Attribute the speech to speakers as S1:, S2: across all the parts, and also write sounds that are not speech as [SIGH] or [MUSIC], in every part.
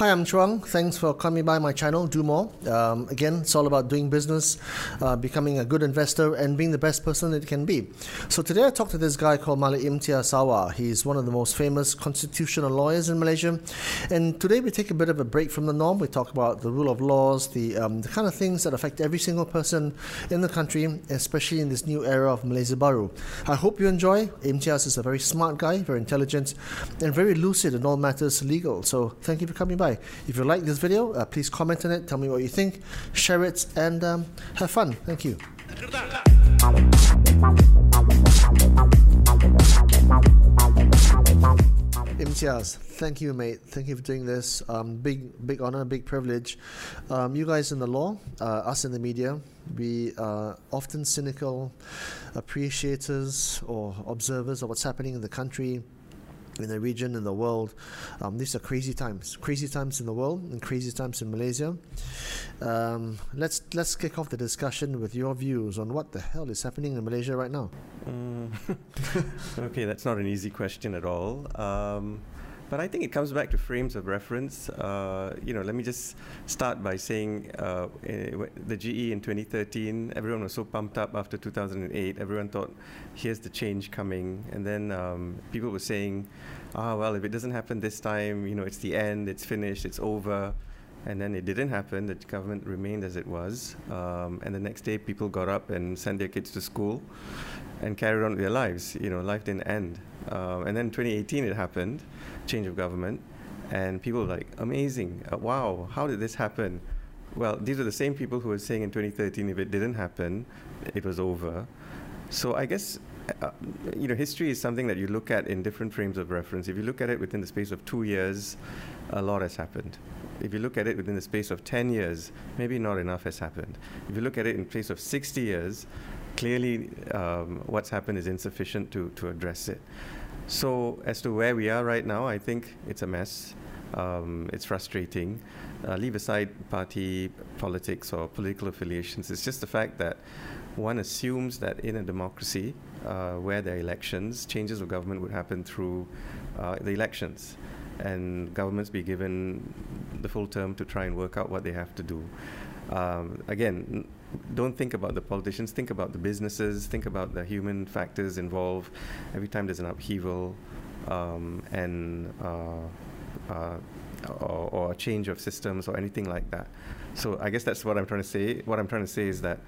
S1: Hi, I'm Chuang. Thanks for coming by my channel. Do more. Um, again, it's all about doing business, uh, becoming a good investor, and being the best person it can be. So today I talked to this guy called Malik Imtiaz Sarwar. He's one of the most famous constitutional lawyers in Malaysia. And today we take a bit of a break from the norm. We talk about the rule of laws, the, um, the kind of things that affect every single person in the country, especially in this new era of Malaysia Baru. I hope you enjoy. Imtiaz is a very smart guy, very intelligent, and very lucid in all matters legal. So thank you for coming by. If you like this video, uh, please comment on it, tell me what you think, share it, and um, have fun. Thank you. Imtiaz, thank you, mate. Thank you for doing this. Um, big, big honor, big privilege. Um, you guys in the law, uh, us in the media, we are often cynical appreciators or observers of what's happening in the country, in the region, in the world. Um, these are crazy times, crazy times in the world, and crazy times in Malaysia. Um, let's let's kick off the discussion with your views on what the hell is happening in Malaysia right now. Mm. [LAUGHS]
S2: okay, that's not an easy question at all. Um, but I think it comes back to frames of reference. Uh, you know, let me just start by saying uh, eh, the GE in 2013, everyone was so pumped up after 2008. Everyone thought, here's the change coming. And then um, people were saying, ah, well, if it doesn't happen this time, you know, it's the end, it's finished, it's over. And then it didn't happen. The government remained as it was. Um, and the next day, people got up and sent their kids to school and carried on with their lives. You know, life didn't end. Uh, and then 2018, it happened change of government, and people like, amazing, uh, wow, how did this happen? Well, these are the same people who were saying in 2013 if it didn't happen, it was over. So I guess uh, you know, history is something that you look at in different frames of reference. If you look at it within the space of two years, a lot has happened. If you look at it within the space of 10 years, maybe not enough has happened. If you look at it in the space of 60 years, clearly um, what's happened is insufficient to, to address it. So, as to where we are right now, I think it's a mess. Um, it's frustrating. Uh, leave aside party politics or political affiliations. It's just the fact that one assumes that in a democracy uh, where there are elections, changes of government would happen through uh, the elections, and governments be given the full term to try and work out what they have to do. Um, again, don't think about the politicians, think about the businesses, think about the human factors involved. Every time there's an upheaval um, and uh, uh, or, or, a change of systems or anything like that. So I guess that's what I'm trying to say. What I'm trying to say is that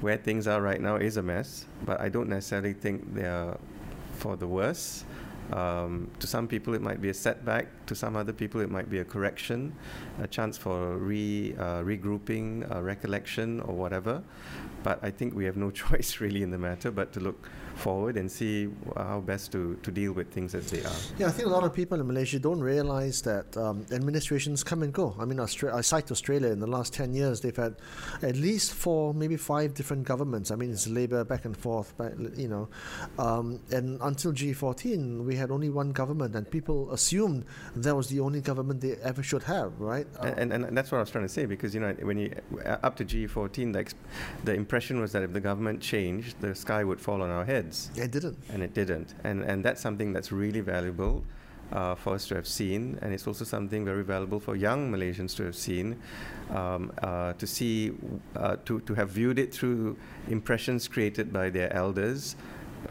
S2: where things are right now is a mess, but I don't necessarily think they're for the worse. Um, to some people, it might be a setback. To some other people, it might be a correction, a chance for re, uh, regrouping, uh, recollection, or whatever. But I think we have no [LAUGHS] choice really in the matter but to look forward and see how best to, to deal with things as they are.
S1: Yeah, I think a lot of people in Malaysia don't realize that um, administrations come and go. I mean, Austra- I cite Australia in the last 10 years, they've had at least four, maybe five different governments. I mean, it's Labour back and forth, back, you know. Um, and until G14, we had only one government, and people assumed that was the only government they ever should have, right?
S2: And, and, and that's what I was trying to say, because, you know, when you, up to G14, the, the impression was that if the government changed, the sky would fall on our
S1: It didn't.
S2: And it didn't. And, and that's something that's really valuable uh, for us to have seen. And it's also something very valuable for young Malaysians to have seen, um, uh, to see, uh, to, to have viewed it through impressions created by their elders.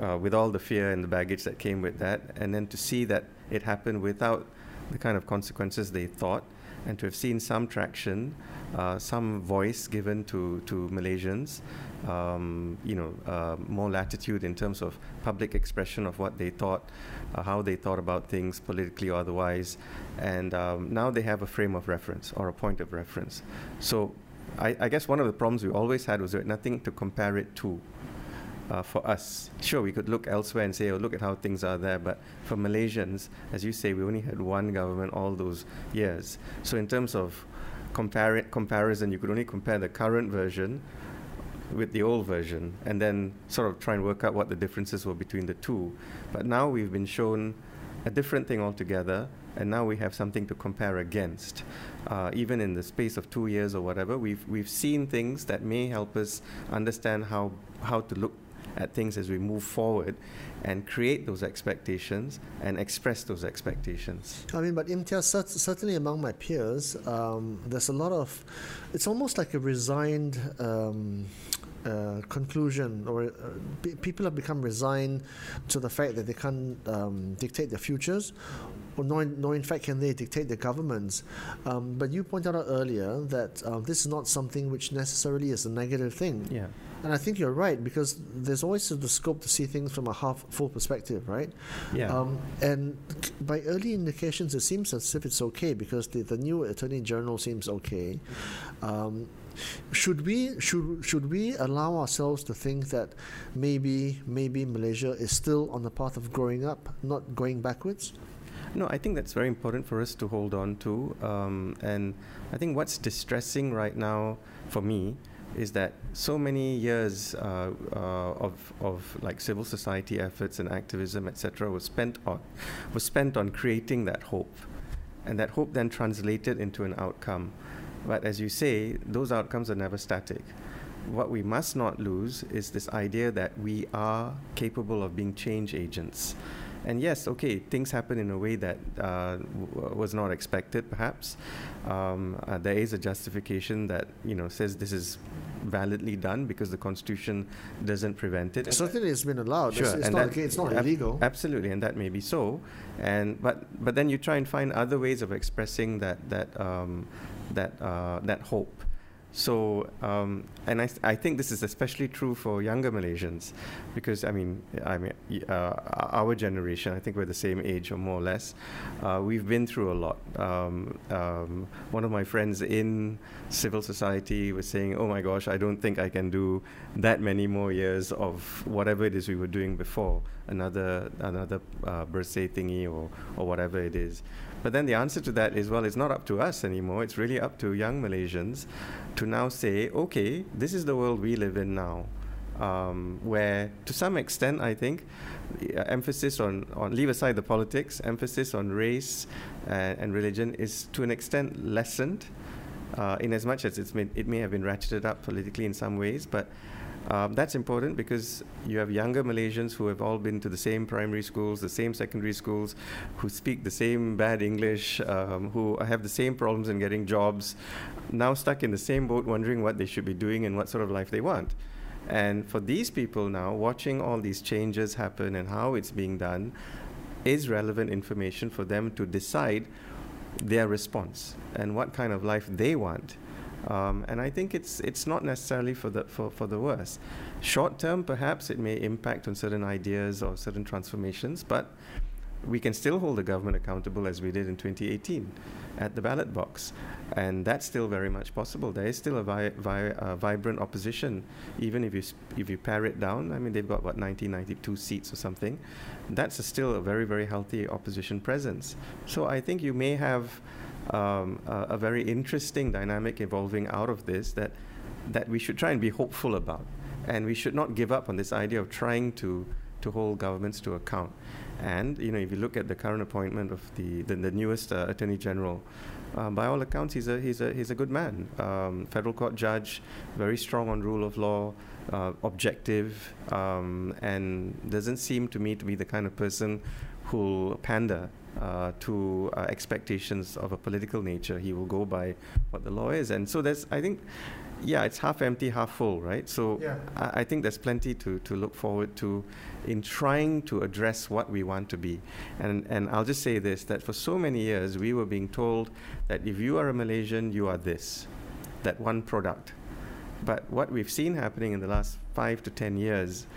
S2: Uh, with all the fear and the baggage that came with that, and then to see that it happened without the kind of consequences they thought, and to have seen some traction, uh, some voice given to, to Malaysians, um, you know, uh, more latitude in terms of public expression of what they thought, uh, how they thought about things politically or otherwise. And um, now they have a frame of reference or a point of reference. So I, I guess one of the problems we always had was nothing to compare it to. Uh, for us, sure, we could look elsewhere and say, oh, look at how things are there. But for Malaysians, as you say, we only had one government all those years. So, in terms of compar- comparison, you could only compare the current version with the old version and then sort of try and work out what the differences were between the two. But now we've been shown a different thing altogether, and now we have something to compare against. Uh, even in the space of two years or whatever, we've, we've seen things that may help us understand how, how to look at things as we move forward and create those expectations and express those expectations.
S1: I mean, but Imtiaz, certainly among my peers, um, there's a lot of, it's almost like a resigned. Um, uh, conclusion, or uh, people have become resigned to the fact that they can't um, dictate their futures, or nor in, nor in fact can they dictate their governments. Um, but you pointed out earlier that uh, this is not something which necessarily is a negative thing.
S2: Yeah.
S1: And I think you're right because there's always the scope to see things from a half full perspective, right?
S2: Yeah. Um,
S1: and by early indications, it seems as if it's okay because the, the new attorney general seems okay. Um, should we should should we allow ourselves to think that maybe maybe Malaysia is still on the path of growing up, not going backwards?
S2: No, I think that's very important for us to hold on to. Um, and I think what's distressing right now for me is that so many years uh, uh, of, of like civil society efforts and activism, etc., was spent on was spent on creating that hope, and that hope then translated into an outcome. But as you say, those outcomes are never static. What we must not lose is this idea that we are capable of being change agents. And yes, okay, things happen in a way that uh, w- was not expected, perhaps. Um, uh, there is a justification that you know says this is validly done because the constitution doesn't prevent it.
S1: Certainly, it's been allowed.
S2: Sure,
S1: it's, it's
S2: and
S1: not,
S2: that,
S1: it's not
S2: ab-
S1: illegal.
S2: Absolutely, and that may be so. And but but then you try and find other ways of expressing that that um, that uh, that hope. So, um, and I, I think this is especially true for younger Malaysians, because I mean, I mean, uh, our generation, I think we're the same age or more or less. Uh, we've been through a lot. Um, um, one of my friends in civil society was saying, "Oh my gosh, I don't think I can do that many more years of whatever it is we were doing before, another another uh, birthday thingy or or whatever it is." But then the answer to that is well, it's not up to us anymore. It's really up to young Malaysians to now say, okay, this is the world we live in now. Um, where, to some extent, I think, uh, emphasis on, on, leave aside the politics, emphasis on race uh, and religion is to an extent lessened, uh, in as much as it's it may have been ratcheted up politically in some ways, but um, that's important because you have younger Malaysians who have all been to the same primary schools, the same secondary schools, who speak the same bad English, um, who have the same problems in getting jobs, now stuck in the same boat, wondering what they should be doing and what sort of life they want. And for these people now, watching all these changes happen and how it's being done is relevant information for them to decide their response and what kind of life they want. Um, and I think it's it's not necessarily for the for, for the worse. Short term, perhaps it may impact on certain ideas or certain transformations, but we can still hold the government accountable as we did in 2018 at the ballot box. And that's still very much possible. There is still a vi- vi- uh, vibrant opposition, even if you, if you pare it down. I mean, they've got, what, 1992 seats or something. That's a still a very, very healthy opposition presence. So I think you may have um, a, a very interesting dynamic evolving out of this that, that we should try and be hopeful about. And we should not give up on this idea of trying to, to hold governments to account. And you know, if you look at the current appointment of the the, the newest uh, Attorney General, um, by all accounts, he's a he's a he's a good man. Um, federal court judge, very strong on rule of law, uh, objective, um, and doesn't seem to me to be the kind of person who'll pander uh, to uh, expectations of a political nature. He will go by what the law is, and so there's I think yeah, it's half empty, half full, right? So
S1: yeah.
S2: I, I, think there's plenty to, to look forward to in trying to address what we want to be. And, and I'll just say this that for so many years, we were being told that if you are a Malaysian, you are this, that one product. But what we've seen happening in the last five to ten years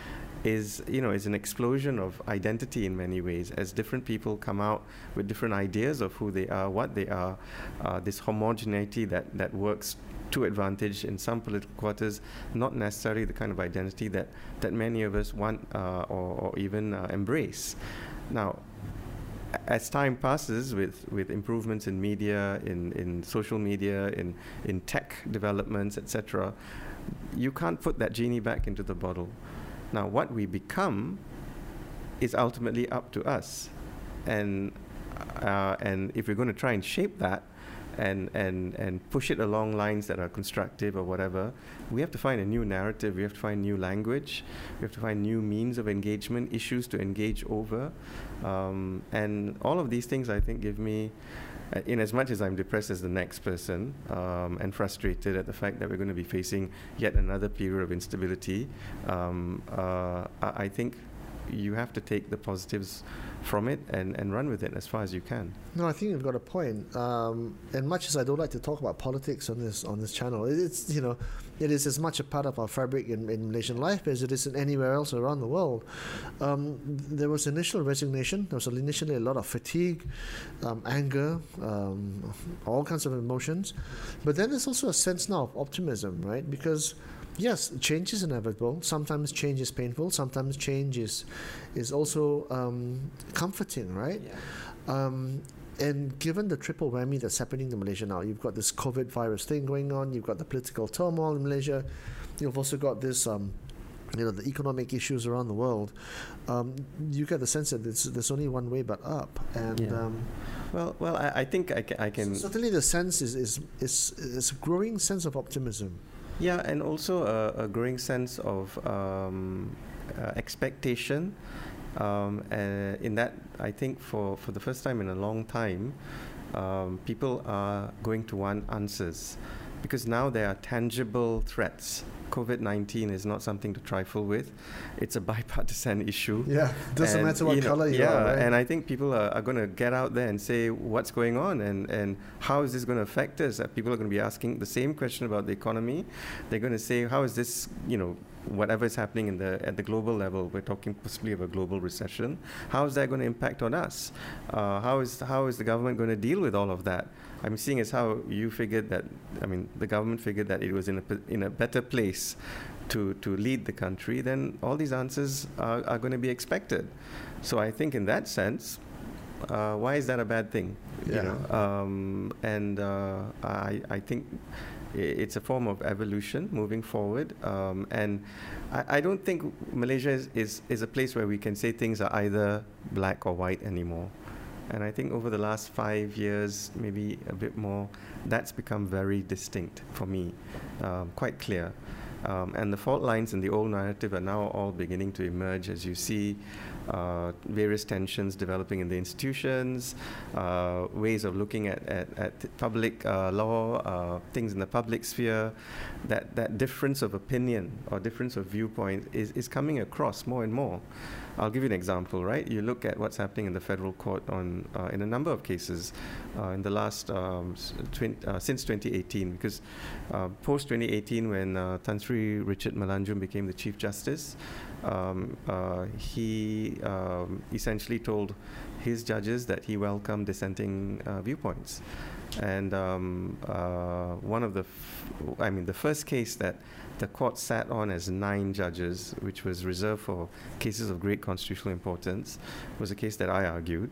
S2: is you know is an explosion of identity in many ways as different people come out with different ideas of who they are what they are uh, this homogeneity that that works to advantage in some political quarters, not necessarily the kind of identity that, that many of us want uh, or, or, even uh, embrace. Now, as time passes with, with improvements in media, in, in social media, in, in tech developments, etc., you can't put that genie back into the bottle. Now, what we become is ultimately up to us. And, uh, and if we're going to try and shape that, and, and, and push it along lines that are constructive or whatever, we have to find a new narrative, we have to find new language, we have to find new means of engagement, issues to engage over. Um, and all of these things, I think, give me, in as much as I'm depressed as the next person um, and frustrated at the fact that we're going to be facing yet another period of instability, um, uh, I, I think you have to take the positives from it and, and run with it as far as you can.
S1: No, I think you've got a point. Um, and much as I don't like to talk about politics on this on this channel, it's you know, it is as much a part of our fabric in, in Malaysian life as it is in anywhere else around the world. Um, there was initial resignation. There was initially a lot of fatigue, um, anger, um, all kinds of emotions, but then there's also a sense now of optimism, right? Because yes, change is inevitable. Sometimes change is painful. Sometimes change is, is also um, comforting, right? Yeah. Um, and given the triple whammy that's happening in Malaysia now, you've got this COVID virus thing going on, you've got the political turmoil in Malaysia, you've also got this, um, you know, the economic issues around the world. Um, you get the sense that there's, there's only one way but up. And yeah. um,
S2: well, well, I, I think I can. I can
S1: certainly, the sense is is is, is a growing sense of optimism.
S2: Yeah, and also a, a growing sense of um, uh, expectation. Um, and in that, I think for, for the first time in a long time, um, people are going to want answers because now there are tangible threats COVID 19 is not something to trifle with. It's a [LAUGHS] bipartisan issue.
S1: Yeah, doesn't and, matter what you know, color you
S2: yeah,
S1: are. Right?
S2: and I think people are, are going to get out there and say what's going on and, and how is this going to affect us. Uh, people are going to be asking the same question about the economy. They're going to say, how is this, you know, whatever is happening in the, at the global level, we're talking possibly of a global recession. How is that going to impact on us? Uh, how, is, how is the government going to deal with all of that? I'm seeing as how you figured that, I mean, the government figured that it was in a, in a better place to, to lead the country, then all these answers are, are going to be expected. So I think in that sense, uh, why is that a bad thing?
S1: Yeah. You know?
S2: um, and uh, I, I think it's a form of evolution moving forward. Um, and I, I, don't think Malaysia is, is, is, a place where we can say things are either black or white anymore. And I think over the last five years, maybe a bit more, that's become very distinct for me, um, quite clear. Um, and the fault lines in the old narrative are now all beginning to emerge as you see uh, various tensions developing in the institutions, uh, ways of looking at, at, at public uh, law, uh, things in the public sphere. That, that difference of opinion or difference of viewpoint is, is coming across more and more. I'll give you an example, right? You look at what's happening in the federal court on uh, in a number of cases uh, in the last um, uh, since 2018, because uh, post 2018, when uh, Tan Sri Richard Malanjum became the Chief Justice, um, uh, he um, essentially told his judges that he welcomed dissenting viewpoints. And um, one of the, f- I mean, the first case that the court sat on as nine judges, which was reserved for cases of great constitutional importance, was a case that I argued.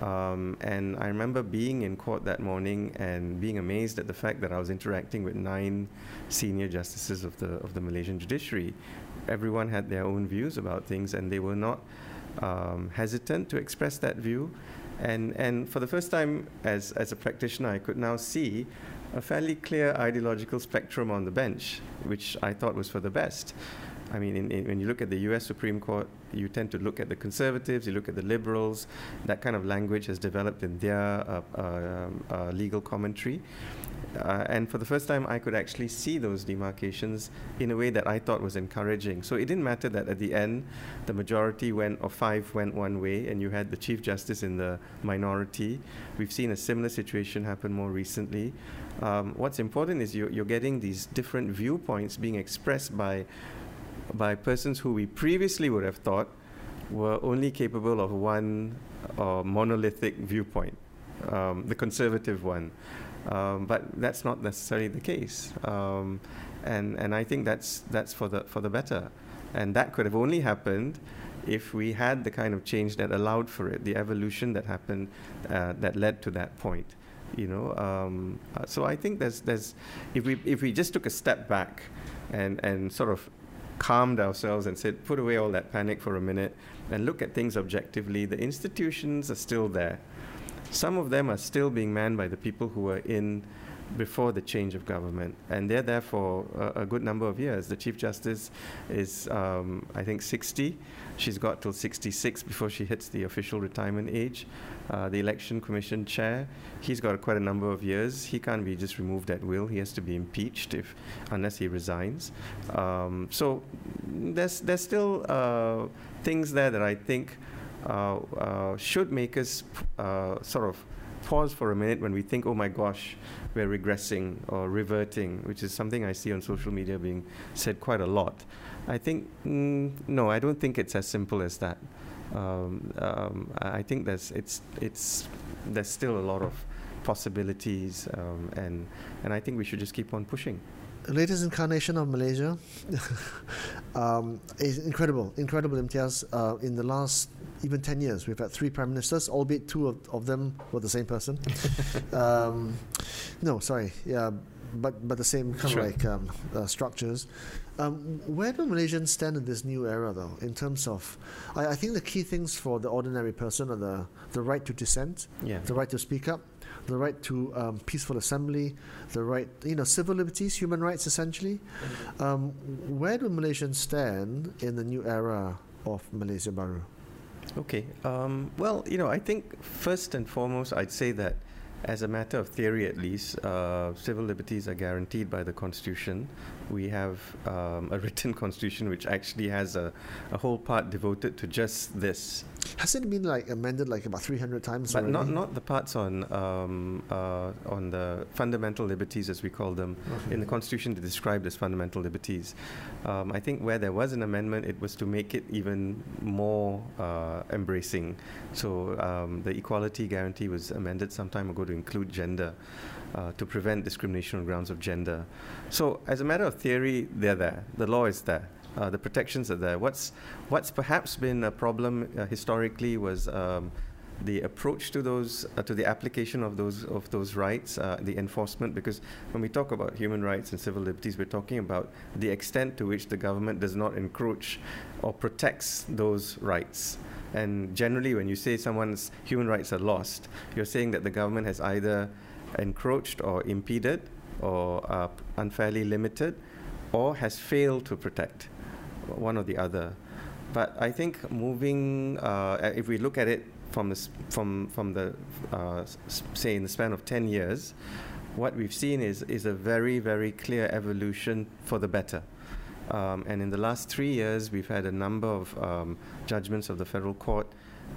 S2: Um, and I remember being in court that morning and being amazed at the fact that I was interacting with nine senior justices of the of the Malaysian judiciary. Everyone had their own views about things, and they were not um, hesitant to express that view. And and for the first time, as as a practitioner, I could now see a fairly clear ideological spectrum on the bench, which I thought was for the best. I mean, in, in, when you look at the US Supreme Court, you tend to look at the conservatives, you look at the liberals. That kind of language has developed in their uh, uh, uh, legal commentary. Uh, and for the first time, I could actually see those demarcations in a way that I thought was encouraging. So it didn't matter that at the end, the majority went, or five went one way, and you had the Chief Justice in the minority. We've seen a similar situation happen more recently. Um, what's important is you're, you're getting these different viewpoints being expressed by, by persons who we previously would have thought were only capable of one uh, monolithic viewpoint, um, the conservative one. Um, but that's not necessarily the case. Um, and, and I think that's, that's for, the, for the better. And that could have only happened if we had the kind of change that allowed for it, the evolution that happened uh, that led to that point. You know, um, uh, so I think there's, there's, if we if we just took a step back, and and sort of calmed ourselves and said, put away all that panic for a minute and look at things objectively. The institutions are still there. Some of them are still being manned by the people who were in before the change of government, and they're there for a, a good number of years. The Chief Justice is, um, I think, 60. She's got till 66 before she hits the official retirement age. Uh, the Election Commission Chair, he's got quite a number of years. He can't be just removed at will. He has to be impeached if, unless he resigns. Um, so there's there's still uh, things there that I think should make us uh, sort of pause for a minute when we think, oh my gosh, we're regressing or reverting, which is something I see on social media being said quite a lot. I think, mm, no, I don't think it's as simple as that. Um, um, I think there's, it's, it's, there's still a lot of possibilities, um, and, and I think we should just keep on pushing The
S1: latest incarnation of Malaysia [LAUGHS] um, is incredible, incredible Imtiaz. Uh, in the last even 10 years, we've had three prime ministers, albeit two of, of them were the same person. [LAUGHS] um, no, sorry, yeah, but but the same kind sure. of like um, uh, structures. Um, where do Malaysians stand in this new era, though, in terms of? I, I, think the key things for the ordinary person are the the right to dissent, yeah. the right to speak up, the right to um, peaceful assembly, the right, you know, civil liberties, human rights, essentially. Um, where do Malaysians stand in the new era of Malaysia Baru?
S2: Okay. Um, well, you know, I think first and foremost, I'd say that as a matter of theory, at least, uh, civil liberties are guaranteed by the Constitution. We have um, a written [LAUGHS] Constitution which actually has a, a whole part devoted to just this.
S1: Has it been like amended like about 300 times?
S2: But already? not not the parts on um, uh, on the fundamental liberties as we call them okay. in the Constitution. They described as fundamental liberties. Um, I think where there was an amendment, it was to make it even more uh, embracing. So um, the equality guarantee was amended some time ago to include gender. Uh, to prevent discrimination on grounds of gender. So, as a matter of theory, they're there. The law is there. Uh, the protections are there. What's what's perhaps been a problem uh, historically was um, the approach to those uh, to the application of those of those rights, uh, the enforcement. Because when we talk about human rights and civil liberties, we're talking about the extent to which the government does not encroach or protects those rights. And generally, when you say someone's human rights are lost, you're saying that the government has either encroached or impeded or uh, unfairly limited or has failed to protect one or the other. But I think moving, uh, if we look at it from the, from, from the uh, say, in the span of 10 years, what we've seen is, is a very, very clear evolution for the better. Um, and in the last three years, we've had a number of um, judgments of the federal court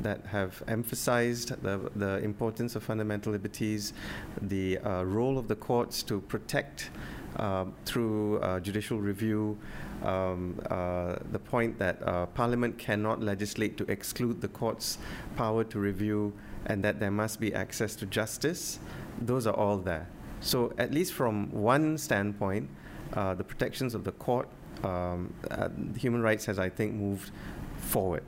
S2: that have emphasized the, the importance of fundamental liberties, the uh, role of the courts to protect uh, through uh, judicial review, um, uh, the point that uh, Parliament cannot legislate to exclude the court's power to review, and that there must be access to justice, those are all there. So, at least from one standpoint, uh, the protections of the court, um, human rights has, I think, moved forward.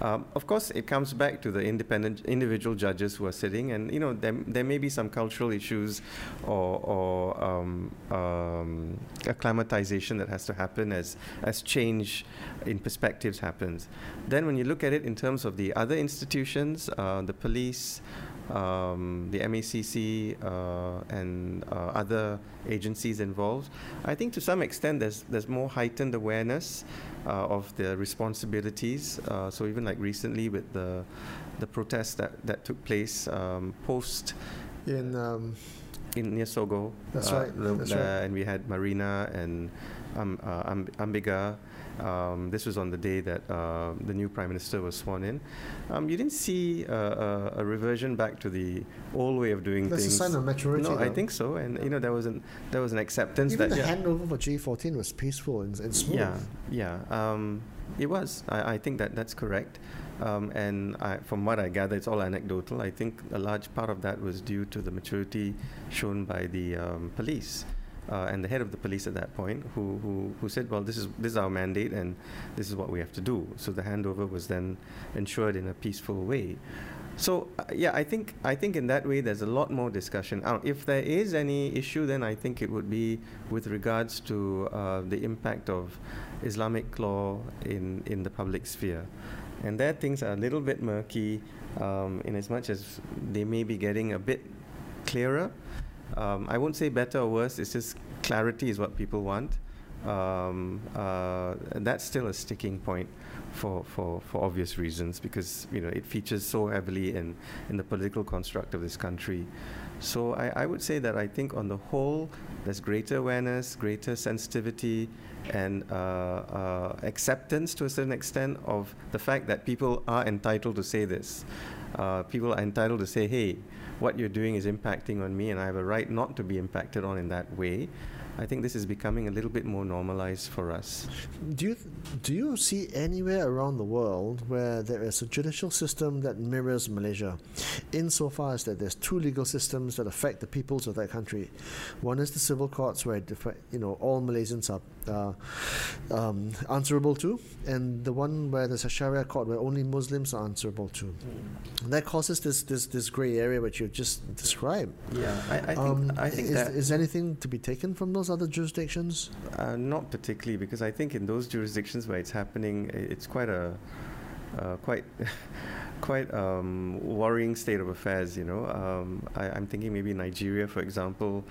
S2: Um, of course, it comes back to the independent individual judges who are sitting, and you know there, there may be some cultural issues or, or um, um, acclimatization that has to happen as as change in perspectives happens. Then, when you look at it in terms of the other institutions, uh, the police, um, the MACC uh, and uh, other agencies involved. I think to some extent there's there's more heightened awareness uh, of the responsibilities. Uh, so even like recently with the the protests that, that took place um, post
S1: in um,
S2: in near Sogo.
S1: That's uh, right. That's right.
S2: And we had Marina and um, uh, Ambiga um, this was on the day that uh, the new prime minister was sworn in. Um, you didn't see uh, a, a, reversion back to the old way of doing
S1: That's
S2: things.
S1: That's a sign of maturity.
S2: No, though. I think so. And yeah. you know, there was an there was an acceptance
S1: Even
S2: that
S1: the yeah. handover for G14 was peaceful and, and smooth.
S2: Yeah, yeah. Um, it was. I, I, think that that's correct. Um, and I, from what I gather, it's all anecdotal. I think a large part of that was due to the maturity shown by the um, police uh, and the head of the police at that point, who, who, who said, well, this is, this is our mandate and this is what we have to do. So the handover was then ensured in a peaceful way. So uh, yeah, I think I think in that way there's a lot more discussion. Uh, if there is any issue, then I think it would be with regards to uh, the impact of Islamic law in in the public sphere. And there things are a little bit murky um, in as much as they may be getting a bit clearer. Um, I won't say better or worse, it's just clarity is what people want. Um, uh, and that's still a sticking point for, for, for obvious reasons because you know it features so heavily in, in the political construct of this country. So I, I would say that I think on the whole there's greater awareness, greater sensitivity, and uh, uh, acceptance to a certain extent of the fact that people are entitled to say this. Uh, people are entitled to say, hey, what you're doing is impacting on me, and I have a right not to be impacted on in that way. I think this is becoming a little bit more normalized for us.
S1: Do you do you see anywhere around the world where there is a judicial system that mirrors Malaysia, insofar as that there's two legal systems that affect the peoples of that country? One is the civil courts, where you know all Malaysians are uh, um, answerable to, and the one where there's a Sharia court where only Muslims are answerable to. Mm. And that causes this this this grey area which you just described.
S2: Yeah, I, I think um, I think
S1: is,
S2: that
S1: is anything to be taken from those other jurisdictions?
S2: Uh, not particularly, because I think in those jurisdictions where it's happening, it's quite a uh, quite [LAUGHS] quite um, worrying state of affairs. You know, um, I, am thinking maybe Nigeria, for example.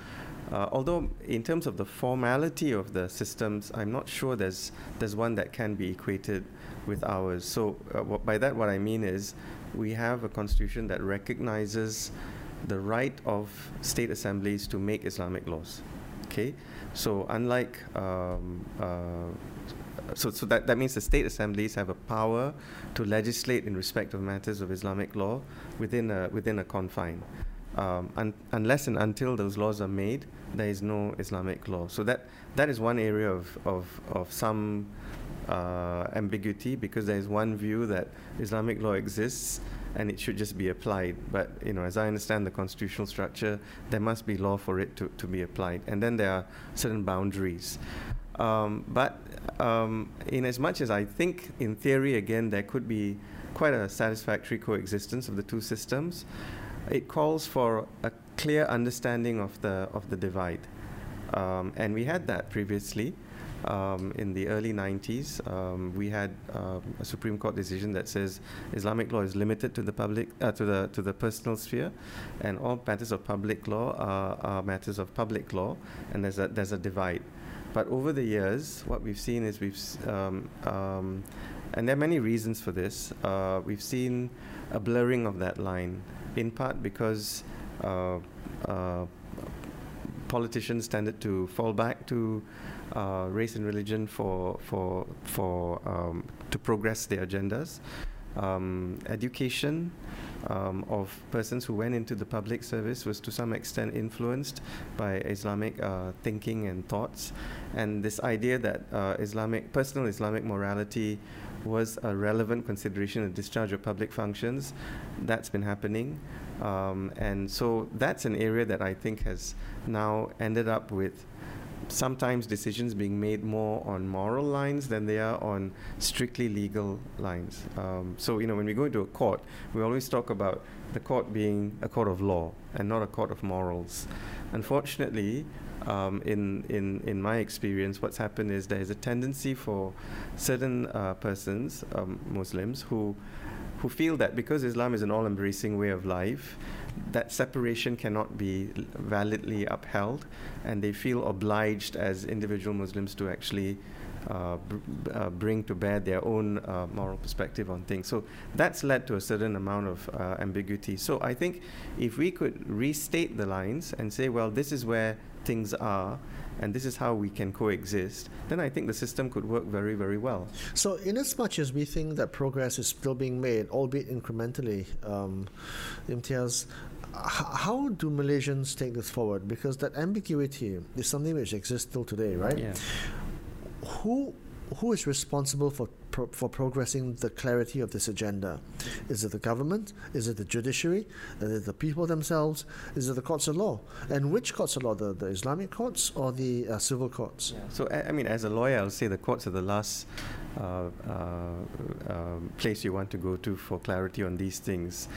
S2: Uh, although in terms of the formality of the systems, I'm not sure there's there's one that can be equated with ours. So uh, by that, what I mean is, we have a constitution that recognizes the right of state assemblies to make Islamic laws. Okay, so unlike um, uh, so, so that, that means the state assemblies have a power to legislate in respect of matters of Islamic law within a, within a confine. Um, un, unless and until those laws are made, there is no Islamic law. So that, that is one area of, of, of some uh, ambiguity because there is one view that Islamic law exists and it should just be applied. But you know, as I understand the constitutional structure, there must be law for it to, to be applied, and then there are certain boundaries. Um, but um, in as much as I think, in theory, again, there could be quite a satisfactory coexistence of the two systems, it calls for a clear understanding of the of the divide, um, and we had that previously. Um, in the early 90s, um, we had um, a Supreme Court decision that says Islamic law is limited to the public, uh, to the to the personal sphere, and all matters of public law are, are, matters of public law, and there's a there's a divide. But over the years, what we've seen is we've, um, um, and there are many reasons for this. Uh, we've seen a blurring of that line, in part because. Uh, uh politicians tended to fall back to uh, race and religion for for for um, to progress their agendas. Um, education um, of persons who went into the public service was to some extent influenced by Islamic uh, thinking and thoughts, and this idea that uh, Islamic personal Islamic morality was a relevant consideration in discharge of public functions. That's been happening. Um, and so that's an area that I think has now ended up with sometimes decisions being made more on moral lines than they are on strictly legal lines. Um, so, you know, when we go into a court, we always talk about the court being a court of law and not a court of morals. Unfortunately, um, in, in, in my experience, what's happened is there is a tendency for certain uh, persons, um, Muslims, who, who feel that because Islam is an all embracing way of life, that separation cannot be validly upheld, and they feel obliged as individual Muslims to actually uh, uh, bring to bear their own uh, moral perspective on things. So that's led to a certain amount of uh, ambiguity. So I think if we could restate the lines and say, well, this is where things are, and this is how we can coexist, then I think the system could work very, very well.
S1: So, in as much as we think that progress is still being made, albeit incrementally, um, Imtiaz, how do Malaysians take this forward? Because that ambiguity is something which exists still today, right?
S2: Yeah.
S1: Who who is responsible for pro- for progressing the clarity of this agenda? Is it the government? Is it the judiciary? Is it the people themselves? Is it the courts of law? And which courts of law? The, the Islamic courts or the uh, civil courts?
S2: Yeah. So I, mean, as a lawyer, I'll say the courts are the last uh, uh, um, place you want to go to for clarity on these things.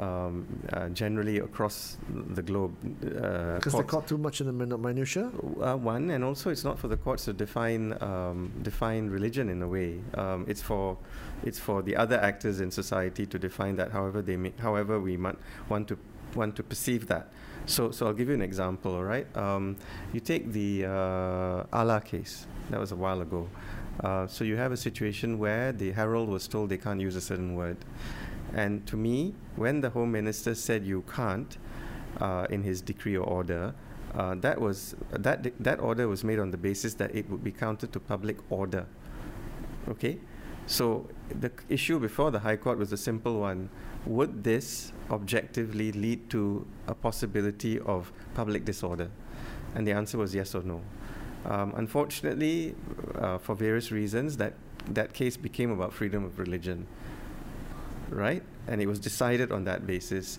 S2: Um, uh, generally across the globe.
S1: uh, because they caught too much in the min- minutia.
S2: Uh, one, and also it's not for the courts to define um, define religion in a way. Um, it's for it's for the other actors in society to define that, however they may, however we might want to want to perceive that. So, so I'll give you an example. All right, um, you take the uh, Allah case. That was a while ago. Uh, so you have a situation where the herald was told they can't use a certain word. And to me, when the Home Minister said you can't uh, in his decree or order, uh, that was that that order was made on the basis that it would be counted to public order. Okay, so the issue before the High Court was a simple one: Would this objectively lead to a possibility of public disorder? And the answer was yes or no. Um, unfortunately, uh, for various reasons, that that case became about freedom of religion right? And it was decided on that basis.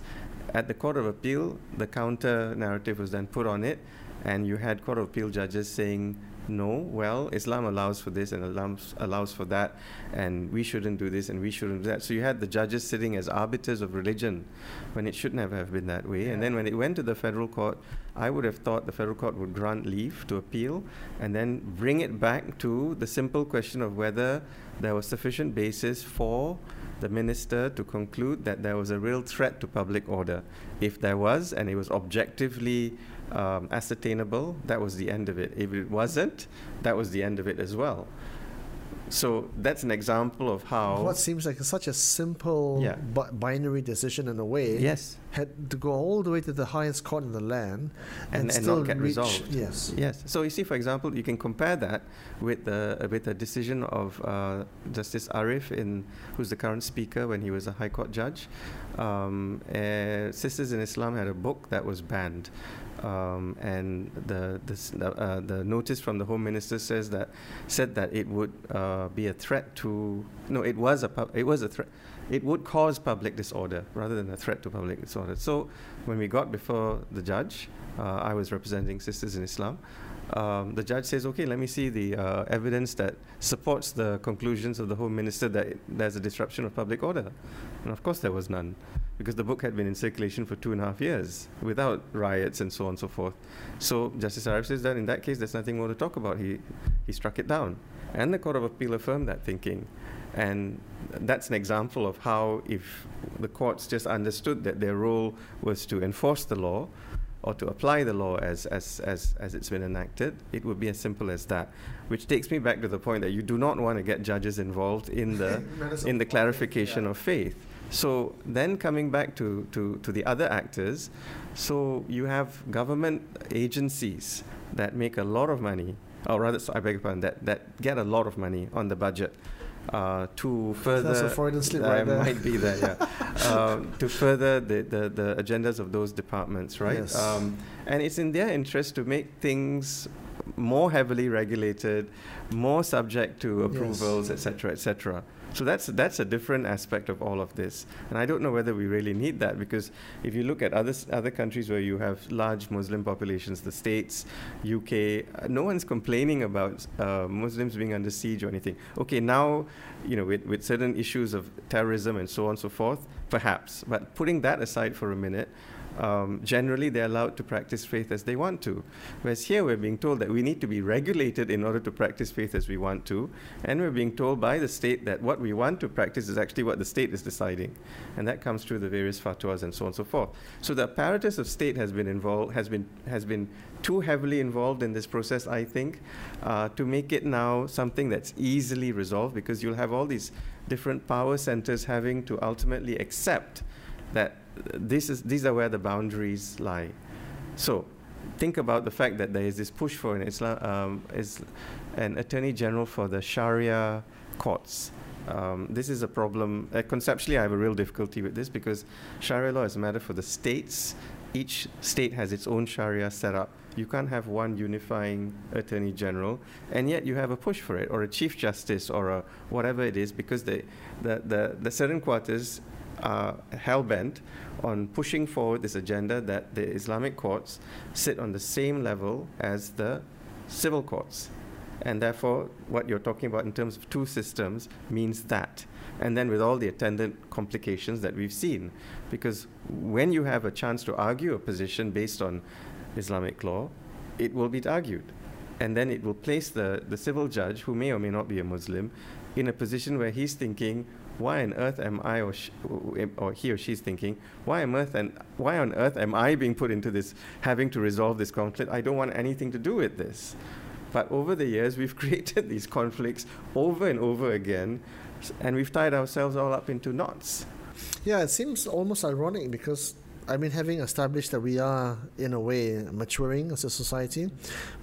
S2: At the Court of Appeal, the counter narrative was then put on it, and you had Court of Appeal judges saying, no, well, Islam allows for this and Islam allows for that, and we shouldn't do this and we shouldn't do that. So you had the judges sitting as arbiters of religion when it should never have, have been that way. Yeah. And then when it went to the federal court, I would have thought the federal court would grant leave to appeal and then bring it back to the simple question of whether there was sufficient basis for the minister to conclude that there was a real threat to public order. If there was, and it was objectively um, ascertainable, that was the end of it. If it wasn't, that was the end of it as well. So that's an example of how
S1: what seems like such a simple yeah. bi- binary decision in a way.
S2: Yes,
S1: had to go all the way to the highest court in the land and,
S2: and,
S1: and
S2: still not get
S1: reach,
S2: resolved.
S1: Yes,
S2: yes. So you see, for example, you can compare that with the with a decision of uh, Justice Ariff, in who's the current speaker when he was a High Court judge. Um, uh, Sisters in Islam had a book that was banned um, and the the, uh, the notice from the Home Minister says that said that it would uh, be a threat to no it was a it was a threat it would cause public disorder rather than a threat to public disorder. So when we got before the judge, uh, I was representing Sisters in Islam. Um, the judge says, okay, let me see the uh, evidence that supports the conclusions of the Home Minister that there's a disruption of public order. And of course, there was none because the book had been in circulation for two and a half years without riots and so on and so forth. So Justice Ariff says that in that case, there's nothing more to talk about. He, he struck it down. And the Court of Appeal affirmed that thinking. And that's an example of how, if the courts just understood that their role was to enforce the law or to apply the law as, as, as, as it's been enacted, it would be as simple as that. Which takes me back to the point that you do not want to get judges involved in the, [LAUGHS] in the clarification yeah. of faith so then coming back to, to, to the other actors, so you have government agencies that make a lot of money, or rather, I beg your pardon, that, that get a lot of money on the budget. Uh, to further,
S1: That's a Freudian slip right there.
S2: might be there, yeah. um, [LAUGHS] to further the, the, the, agendas of those departments, right?
S1: Yes.
S2: Um, and it's in their interest to make things more heavily regulated, more subject to approvals, etc., yes. etc. Et so that's that's a different aspect of all of this, and I don't know whether we really need that because if you look at other other countries where you have large Muslim populations, the states, UK, uh, no one's complaining about uh, Muslims being under siege or anything. Okay, now you know with with certain issues of terrorism and so on and so forth, perhaps. But putting that aside for a minute, um, generally they're allowed to practice faith as they want to. Whereas here we're being told that we need to be regulated in order to practice faith as we want to, and we're being told by the state that what we want to practice is actually what the state is deciding, and that comes through the various fatwas and so on and so forth. So the apparatus of state has been involved, has been has been too heavily involved in this process, I think, uh, to make it now something that's easily resolved because you'll have all these different power centers having to ultimately accept that this is, these are where the boundaries lie. So think about the fact that there is this push for an Islam, um, is an attorney general for the Sharia courts. Um, this is a problem. Uh, conceptually, I have a real difficulty with this because Sharia law is a matter for the states. Each state has its own Sharia set up. You can't have one unifying attorney general, and yet you have a push for it, or a chief justice, or a whatever it is, because the, the, the certain quarters Uh, are hell bent on pushing forward this agenda that the Islamic courts sit on the same level as the civil courts. And therefore, what you're talking about in terms of two systems means that. And then with all the attendant complications that we've seen. Because when you have a chance to argue a position based on Islamic law, it will be argued. And then it will place the, the civil judge, who may or may not be a Muslim, in a position where he's thinking, why on earth am I, or, sh- or he or she's thinking, why on earth and why on earth am I being put into this, having to resolve this conflict? I don't want anything to do with this. But over the years, we've [LAUGHS] created these conflicts over and over again, and we've tied ourselves all up into knots.
S1: Yeah, it seems almost ironic because I mean, having established that we are, in a way, maturing as a society,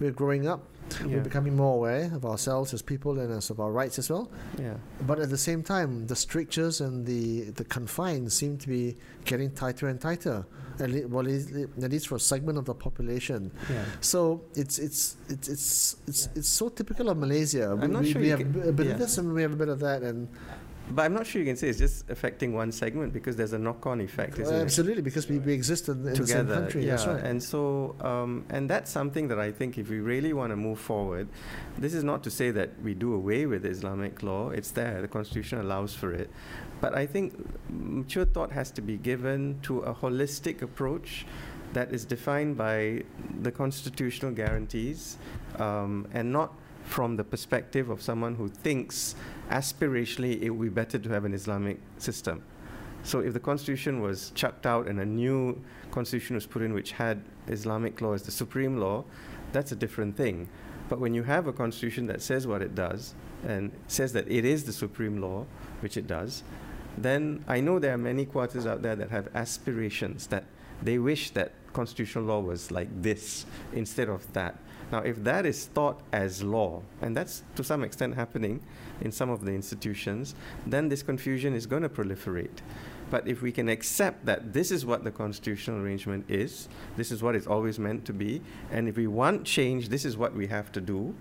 S1: we're growing up, yeah. we're becoming more aware of ourselves as people and as of our rights as well.
S2: Yeah.
S1: But at the same time, the strictures and the, the confines seem to be getting tighter and tighter. At least, well, at least for a segment of the population.
S2: Yeah.
S1: So it's it's it's it's it's, yeah. it's so typical of Malaysia.
S2: I'm we, not sure
S1: we have
S2: can,
S1: a bit of this and we have a bit of that, and
S2: but I'm not sure you can say it's just affecting one segment because there's a knock-on effect, isn't
S1: Absolutely, it? because we, we exist in, in
S2: Together,
S1: the same country.
S2: Yeah.
S1: That's right.
S2: And so, um, and that's something that I think if we really want to move forward, this is not to say that we do away with Islamic law. It's there. The Constitution allows for it. But I think mature thought has to be given to a holistic approach that is defined by the constitutional guarantees um, and not from the perspective of someone who thinks aspirationally it would be better to have an Islamic system. So if the constitution was chucked out and a new constitution was put in which had Islamic law as the supreme law, that's a different thing. But when you have a constitution that says what it does and says that it is the supreme law, which it does, then I know there are many quarters out there that have aspirations that they wish that constitutional law was like this instead of that. Now, if that is thought as law, and that's to some extent happening in some of the institutions, then this confusion is going to proliferate. But if we can accept that this is what the constitutional arrangement is, this is what it's always meant to be, and if we want change, this is what we have to do,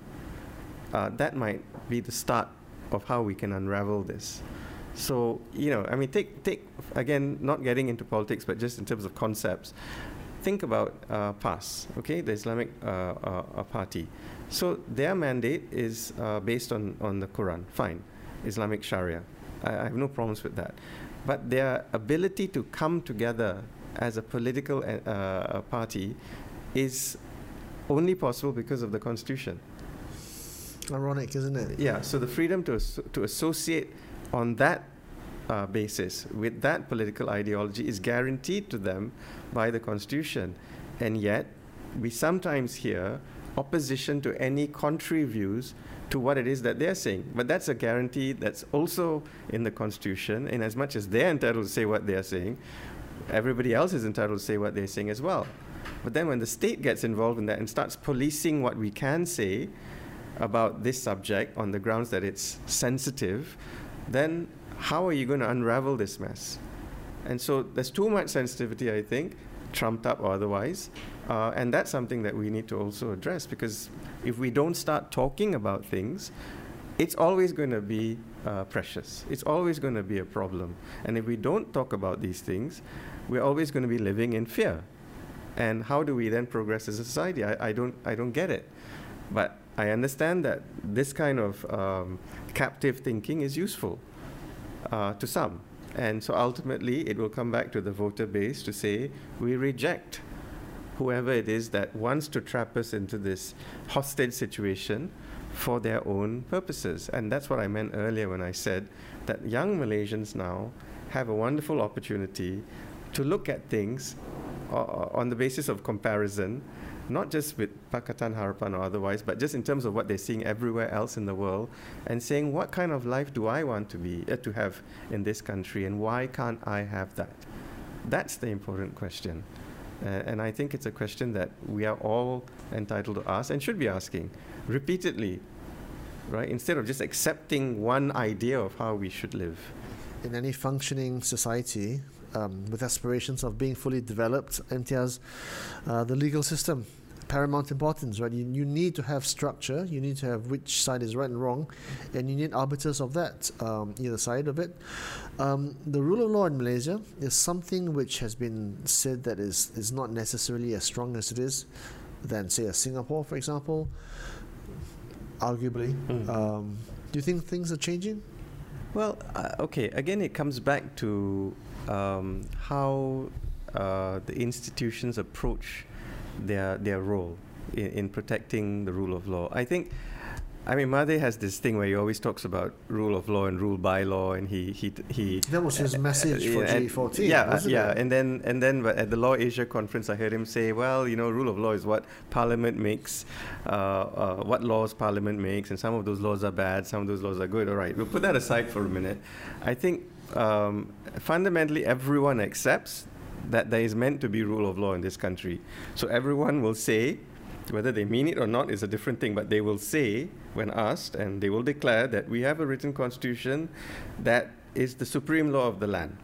S2: uh, that might be the start of how we can unravel this. So, you know, I mean, take, take again, not getting into politics, but just in terms of concepts think about uh, PAS, okay, the Islamic uh, uh, party. So their mandate is uh, based on, on the Quran. Fine, Islamic Sharia. I, I, have no problems with that. But their ability to come together as a political uh, uh, party is only possible because of the Constitution.
S1: Ironic, isn't it?
S2: Yeah, so the freedom to, to associate on that uh, basis with that political ideology is guaranteed to them by the Constitution. And yet, we sometimes hear opposition to any contrary views to what it is that they're saying. But that's a guarantee that's also in the Constitution, in as much as they're entitled to say what they're saying, everybody else is entitled to say what they're saying as well. But then when the state gets involved in that and starts policing what we can say about this subject on the grounds that it's sensitive, then how are you going to unravel this mess? And so there's too much sensitivity, I think, trumped up or otherwise. Uh, and that's something that we need to also address because if we don't start talking about things, it's always going to be uh, precious. It's always going to be a problem. And if we don't talk about these things, we're always going to be living in fear. And how do we then progress as a society? I, I don't, I don't get it. But I understand that this kind of um, captive thinking is useful uh, to some. And so ultimately, it will come back to the voter base to say, we reject whoever it is that wants to trap us into this hostage situation for their own purposes. And that's what I meant earlier when I said that young Malaysians now have a wonderful opportunity to look at things on the basis of comparison not just with Pakatan Harapan or otherwise, but just in terms of what they're seeing everywhere else in the world, and saying, what kind of life do I want to be uh, to have in this country, and why can't I have that? That's the important question. Uh, and I think it's a question that we are all entitled to ask and should be asking repeatedly, right? Instead of just accepting one idea of how we should live.
S1: In any functioning society, um, with aspirations of being fully developed, Imtiaz uh, the legal system paramount importance, right? You, you need to have structure, you need to have which side is right and wrong, and you need arbiters of that, um, either side of it. Um, the rule of law in Malaysia is something which has been said that is, is not necessarily as strong as it is than, say, a Singapore, for example. arguably. Mm. Um, do you think things are changing?
S2: Well, uh, okay. Again, it comes back to um, how uh, the institutions approach their their role in, in protecting the rule of law. I think I mean, Mahathir has this thing where he always talks about rule of law and rule by law, and he he he.
S1: That was his uh, message uh, for GE14.
S2: Yeah,
S1: uh,
S2: yeah,
S1: it?
S2: and then and then at the LAWASIA conference, I heard him say, "Well, you know, rule of law is what Parliament makes, uh, uh, what laws Parliament makes, and some of those laws are bad, some of those laws are good. All right, we'll put that aside for a minute. I think um, fundamentally everyone accepts that there is meant to be rule of law in this country. So everyone will say whether they mean it or not is a different thing, but they will say, when asked, and they will declare that we have a written constitution that is the supreme law of the land.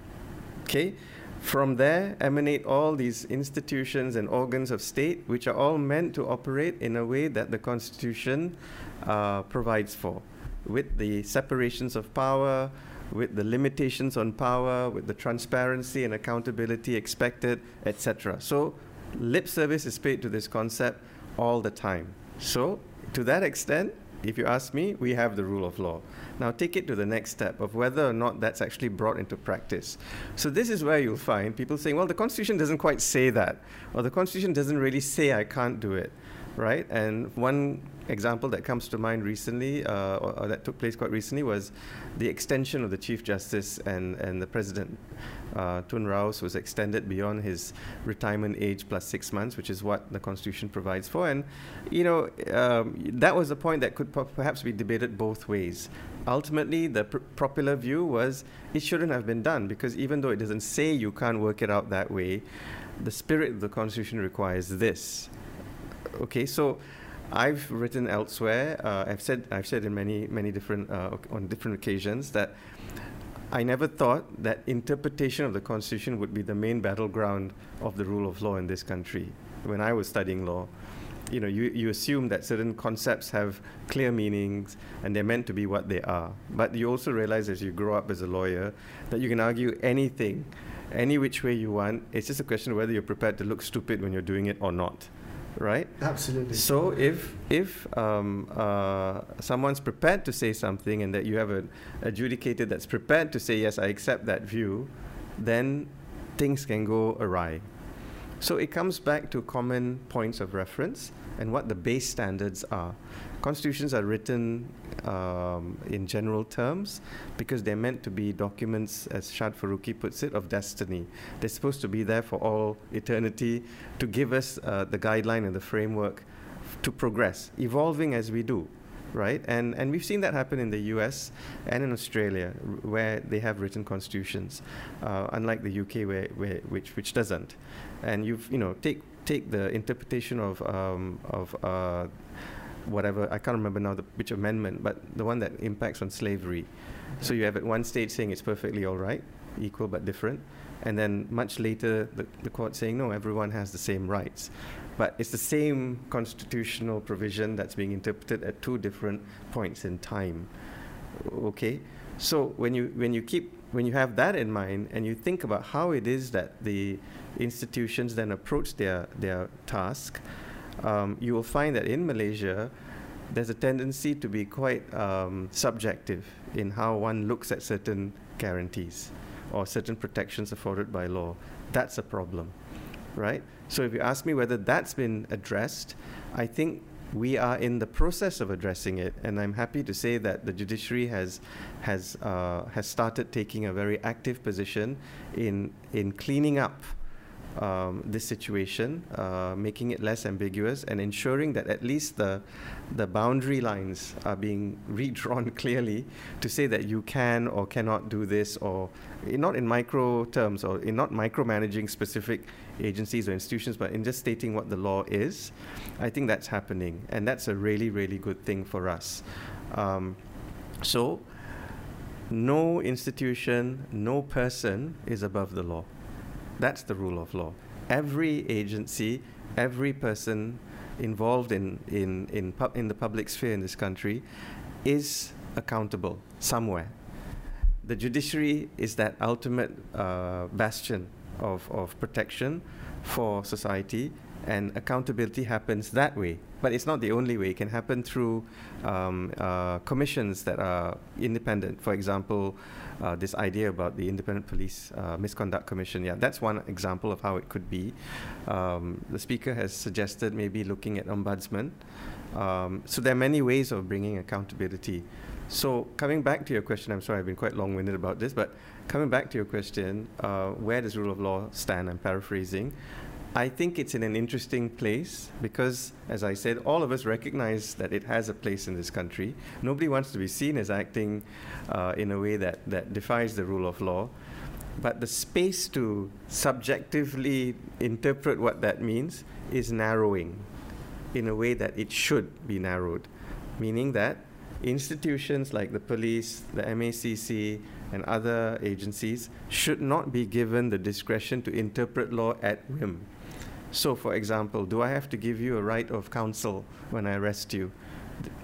S2: Okay? From there emanate all these institutions and organs of state, which are all meant to operate in a way that the Constitution uh, provides for, with the separations of power, with the limitations on power, with the transparency and accountability expected, etc. So, lip service is paid to this concept all the time. So, to that extent, if you ask me, we have the rule of law. Now, take it to the next step of whether or not that's actually brought into practice. So, this is where you'll find people saying, well, the Constitution doesn't quite say that, or the Constitution doesn't really say I can't do it, right? And one example that comes to mind recently, uh, or, or, that took place quite recently, was the extension of the Chief Justice and, and the President uh, Tun was extended beyond his retirement age plus six months, which is what the Constitution provides for. And, you know, um, that was a point that could perhaps be debated both ways. Ultimately, the pr- popular view was it shouldn't have been done because even though it doesn't say you can't work it out that way, the spirit of the Constitution requires this. Okay, so I've written elsewhere. Uh, I've said I've said in many many different uh, on different occasions that I never thought that interpretation of the Constitution would be the main battleground of the rule of law in this country. When I was studying law, you know, you, you assume that certain concepts have clear meanings and they're meant to be what they are. But you also realize as you grow up as a lawyer that you can argue anything, any which way you want. It's just a question of whether you're prepared to look stupid when you're doing it or not right?
S1: Absolutely.
S2: So if if um, uh, someone's prepared to say something and that you have an adjudicator that's prepared to say yes, I accept that view, then things can go awry. So it comes back to common points of reference and what the base standards are. Constitutions are written um, in general terms because they're meant to be documents, as Shad Faruqi puts it, of destiny. They're supposed to be there for all eternity to give us uh, the guideline and the framework to progress, evolving as we do right? And and we've seen that happen in the U.S. and in Australia, r- where they have written constitutions, uh, unlike the U.K. where, where which which doesn't. And you've you know take take the interpretation of um, of uh, whatever I can't remember now the, which amendment, but the one that impacts on slavery. So you have at one stage saying it's perfectly all right, equal but different, and then much later the, the court saying no, everyone has the same rights. But it's the same constitutional provision that's being interpreted at two different points in time. Okay, so when you when you keep when you have that in mind and you think about how it is that the institutions then approach their their task um, you will find that in Malaysia, there's a tendency to be quite um, subjective in how one looks at certain guarantees or certain protections afforded by law. That's a problem, right? So if you ask me whether that's been addressed, I think we are in the process of addressing it, and I'm happy to say that the judiciary has has uh, has started taking a very active position in in cleaning up um, this situation, uh, making it less ambiguous, and ensuring that at least the the boundary lines are being [LAUGHS] redrawn [LAUGHS] clearly to say that you can or cannot do this, or not in micro terms, or in not micromanaging specific agencies or institutions, but in just stating what the law is. I think that's happening, and that's a really, really good thing for us. Um, so, no institution, no person is above the law. That's the rule of law. Every agency, every person involved in, in, in, pu- in the public sphere in this country is accountable somewhere. The judiciary is that ultimate uh, bastion of, of protection for society, and accountability happens that way. But it's not the only way. It can happen through um, uh, commissions that are independent. For example, uh, this idea about the Independent Police uh, Misconduct Commission. Yeah, that's one example of how it could be. Um, the speaker has suggested maybe looking at ombudsman. Um, so there are many ways of bringing accountability. So coming back to your question, I'm sorry I've been quite long-winded about this, but coming back to your question, uh, where does rule of law stand? I'm paraphrasing. I think it's in an interesting place because, as I said, all of us recognize that it has a place in this country. Nobody wants to be seen as acting uh, in a way that, that defies the rule of law. But the space to subjectively interpret what that means is narrowing in a way that it should be narrowed, meaning that institutions like the police, the MACC, and other agencies should not be given the discretion to interpret law at whim. So, for example, do I have to give you a right of counsel when I arrest you?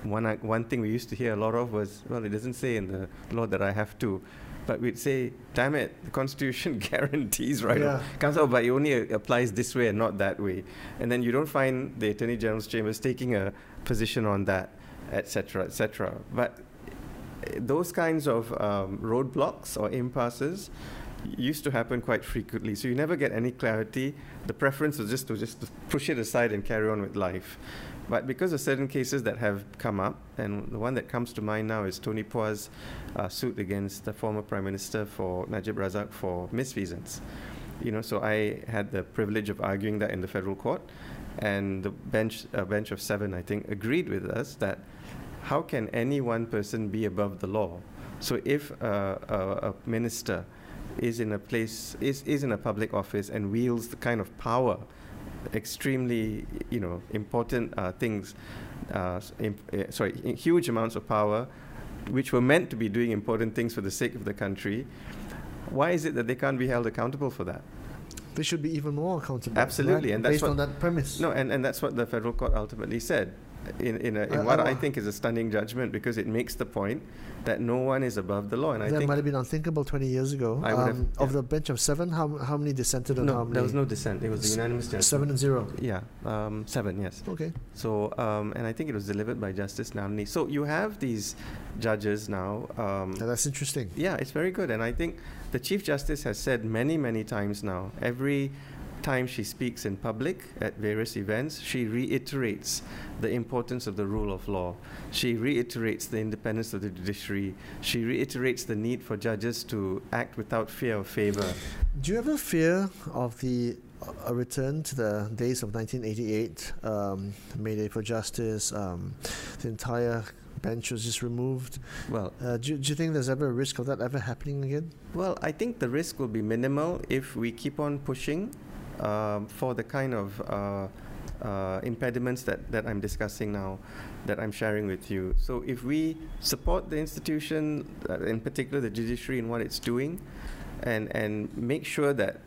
S2: One, one thing we used to hear a lot of was, well, it doesn't say in the law that I have to. But we'd say, damn it, the Constitution [LAUGHS] guarantees right yeah. of counsel, but it only applies this way and not that way. And then you don't find the Attorney General's chambers taking a position on that, etc., etc. But eh, those kinds of um, roadblocks or impasses used to happen quite frequently. So you never get any clarity. The preference was just to just push it aside and carry on with life. But because of certain cases that have come up, and the one that comes to mind now is Tony Pua's uh, suit against the former Prime Minister for Najib Razak for misfeasance. You know, so I had the privilege of arguing that in the federal court, and the bench, a bench of seven, I think, agreed with us that how can any one person be above the law? So if uh, a, a minister is in a place is, is in a public office and wields the kind of power extremely you know important uh, things uh, imp- uh, sorry huge amounts of power which were meant to be doing important things for the sake of the country. Why is it that they can't be held accountable for that?
S1: They should be even more accountable
S2: absolutely
S1: right?
S2: and that's
S1: based
S2: what,
S1: on that premise.
S2: No and, and that's what the federal court ultimately said in, in, a, in uh, what I, I think is a stunning judgment because it makes the point that no one is above the law. And
S1: that
S2: I think
S1: might have been unthinkable 20 years ago.
S2: I would have,
S1: um, Of the bench of seven, how, how many dissented
S2: no,
S1: how many?
S2: there was no dissent. It was a unanimous judgment.
S1: Seven and zero.
S2: Yeah, um, seven, yes.
S1: Okay.
S2: So, um, and I think it was delivered by Justice Nallini. So you have these judges now. Um,
S1: yeah, that's interesting.
S2: Yeah, it's very good. And I think the Chief Justice has said many, many times now, every time she speaks in public at various events, she reiterates the importance of the rule of law. She reiterates the independence of the judiciary. She reiterates the need for judges to act without fear or favor.
S1: Do you ever fear of the a return to the days of 1988, um, Mayday for Justice, um, the entire bench was just removed.
S2: Well,
S1: uh, do, do you think there's ever a risk of that ever happening again?
S2: Well, I think the risk will be minimal if we keep on pushing um, for the kind of uh, uh, impediments that, that I'm discussing now, that I'm sharing with you. So if we support the institution, uh, in particular the judiciary in what it's doing, and, and make sure that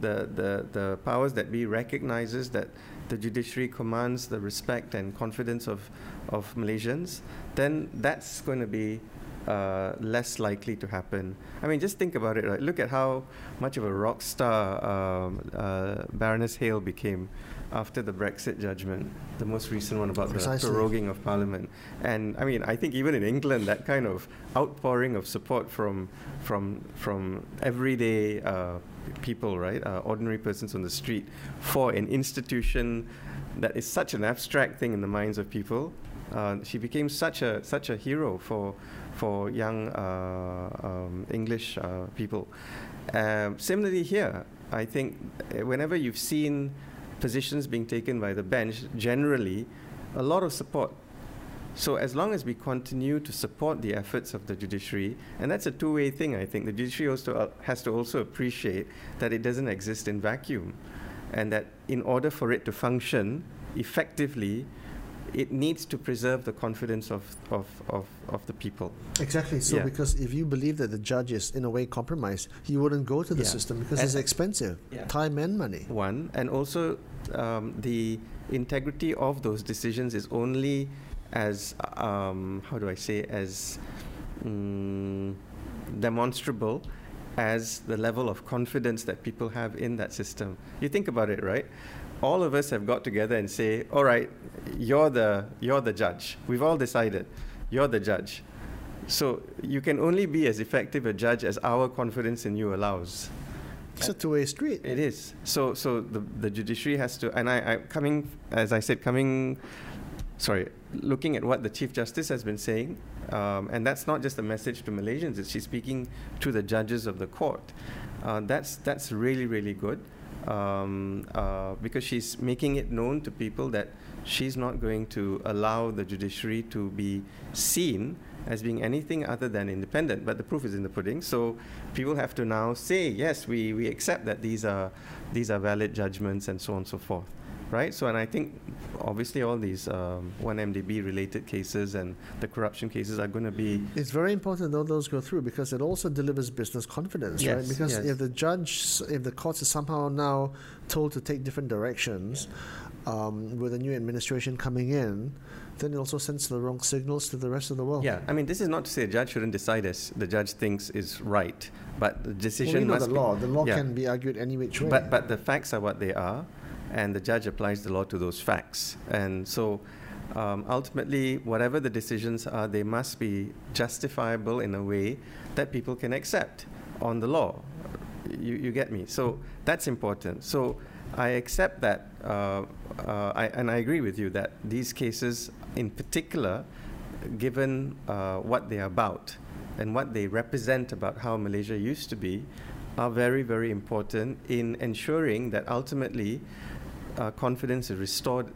S2: the, the, the powers that be recognizes that the judiciary commands the respect and confidence of, of Malaysians, then that's going to be uh, less likely to happen. I mean, just think about it. Right? Look at how much of a rock star um, uh, Baroness Hale became after the Brexit judgment, the most recent one about Precisely. the proroguing of Parliament. And I mean, I think even in England, that kind of outpouring of support from from from everyday uh, people, right, uh, ordinary persons on the street, for an institution that is such an abstract thing in the minds of people. Uh, she became such a such a hero for for young uh, um, English uh, people. Um, similarly, here, I think uh, whenever you've seen positions being taken by the bench, generally, a lot of support. So as long as we continue to support the efforts of the judiciary, and that's a two-way thing, I think the judiciary also uh, has to also appreciate that it doesn't exist in vacuum, and that in order for it to function effectively, it needs to preserve the confidence of, of, of, of the people.
S1: Exactly. So, yeah. because if you believe that the judge is in a way compromised, you wouldn't go to the yeah. system because and it's expensive, yeah. time and money.
S2: One, and also um, the integrity of those decisions is only as, um, how do I say, as um, demonstrable as the level of confidence that people have in that system. You think about it, right? All of us have got together and say, all right, you're the, you're the judge. We've all decided, you're the judge. So you can only be as effective a judge as our confidence in you allows.
S1: It's a two-way street.
S2: It is. So, so the, the judiciary has to, and I, I coming, as I said, coming, sorry, looking at what the Chief Justice has been saying, um, and that's not just a message to Malaysians, it's she's speaking to the judges of the court. Uh, that's, that's really, really good um, uh, because she's making it known to people that she's not going to allow the judiciary to be seen as being anything other than independent. But the proof is in the pudding. So people have to now say, yes, we, we accept that these are, these are valid judgments and so on and so forth right? So, and I think obviously all these um, 1MDB related cases and the corruption cases are going to be.
S1: It's very important that those go through because it also delivers business confidence,
S2: yes,
S1: right? Because
S2: yes.
S1: if the judge, if the courts is somehow now told to take different directions um, with a new administration coming in, then it also sends the wrong signals to the rest of the world.
S2: Yeah, I mean, this is not to say a judge shouldn't decide as the judge thinks is right, but the decision
S1: well, we know
S2: must
S1: the
S2: be.
S1: law. The law
S2: yeah.
S1: can be argued any which way.
S2: But, but the facts are what they are, and the judge applies the law to those facts. And so um, ultimately, whatever the decisions are, they must be justifiable in a way that people can accept on the law. You, you get me? So that's important. So I accept that, uh, uh, I, and I agree with you that these cases, in particular, given uh, what they're about and what they represent about how Malaysia used to be, are very, very important in ensuring that ultimately uh, confidence is restored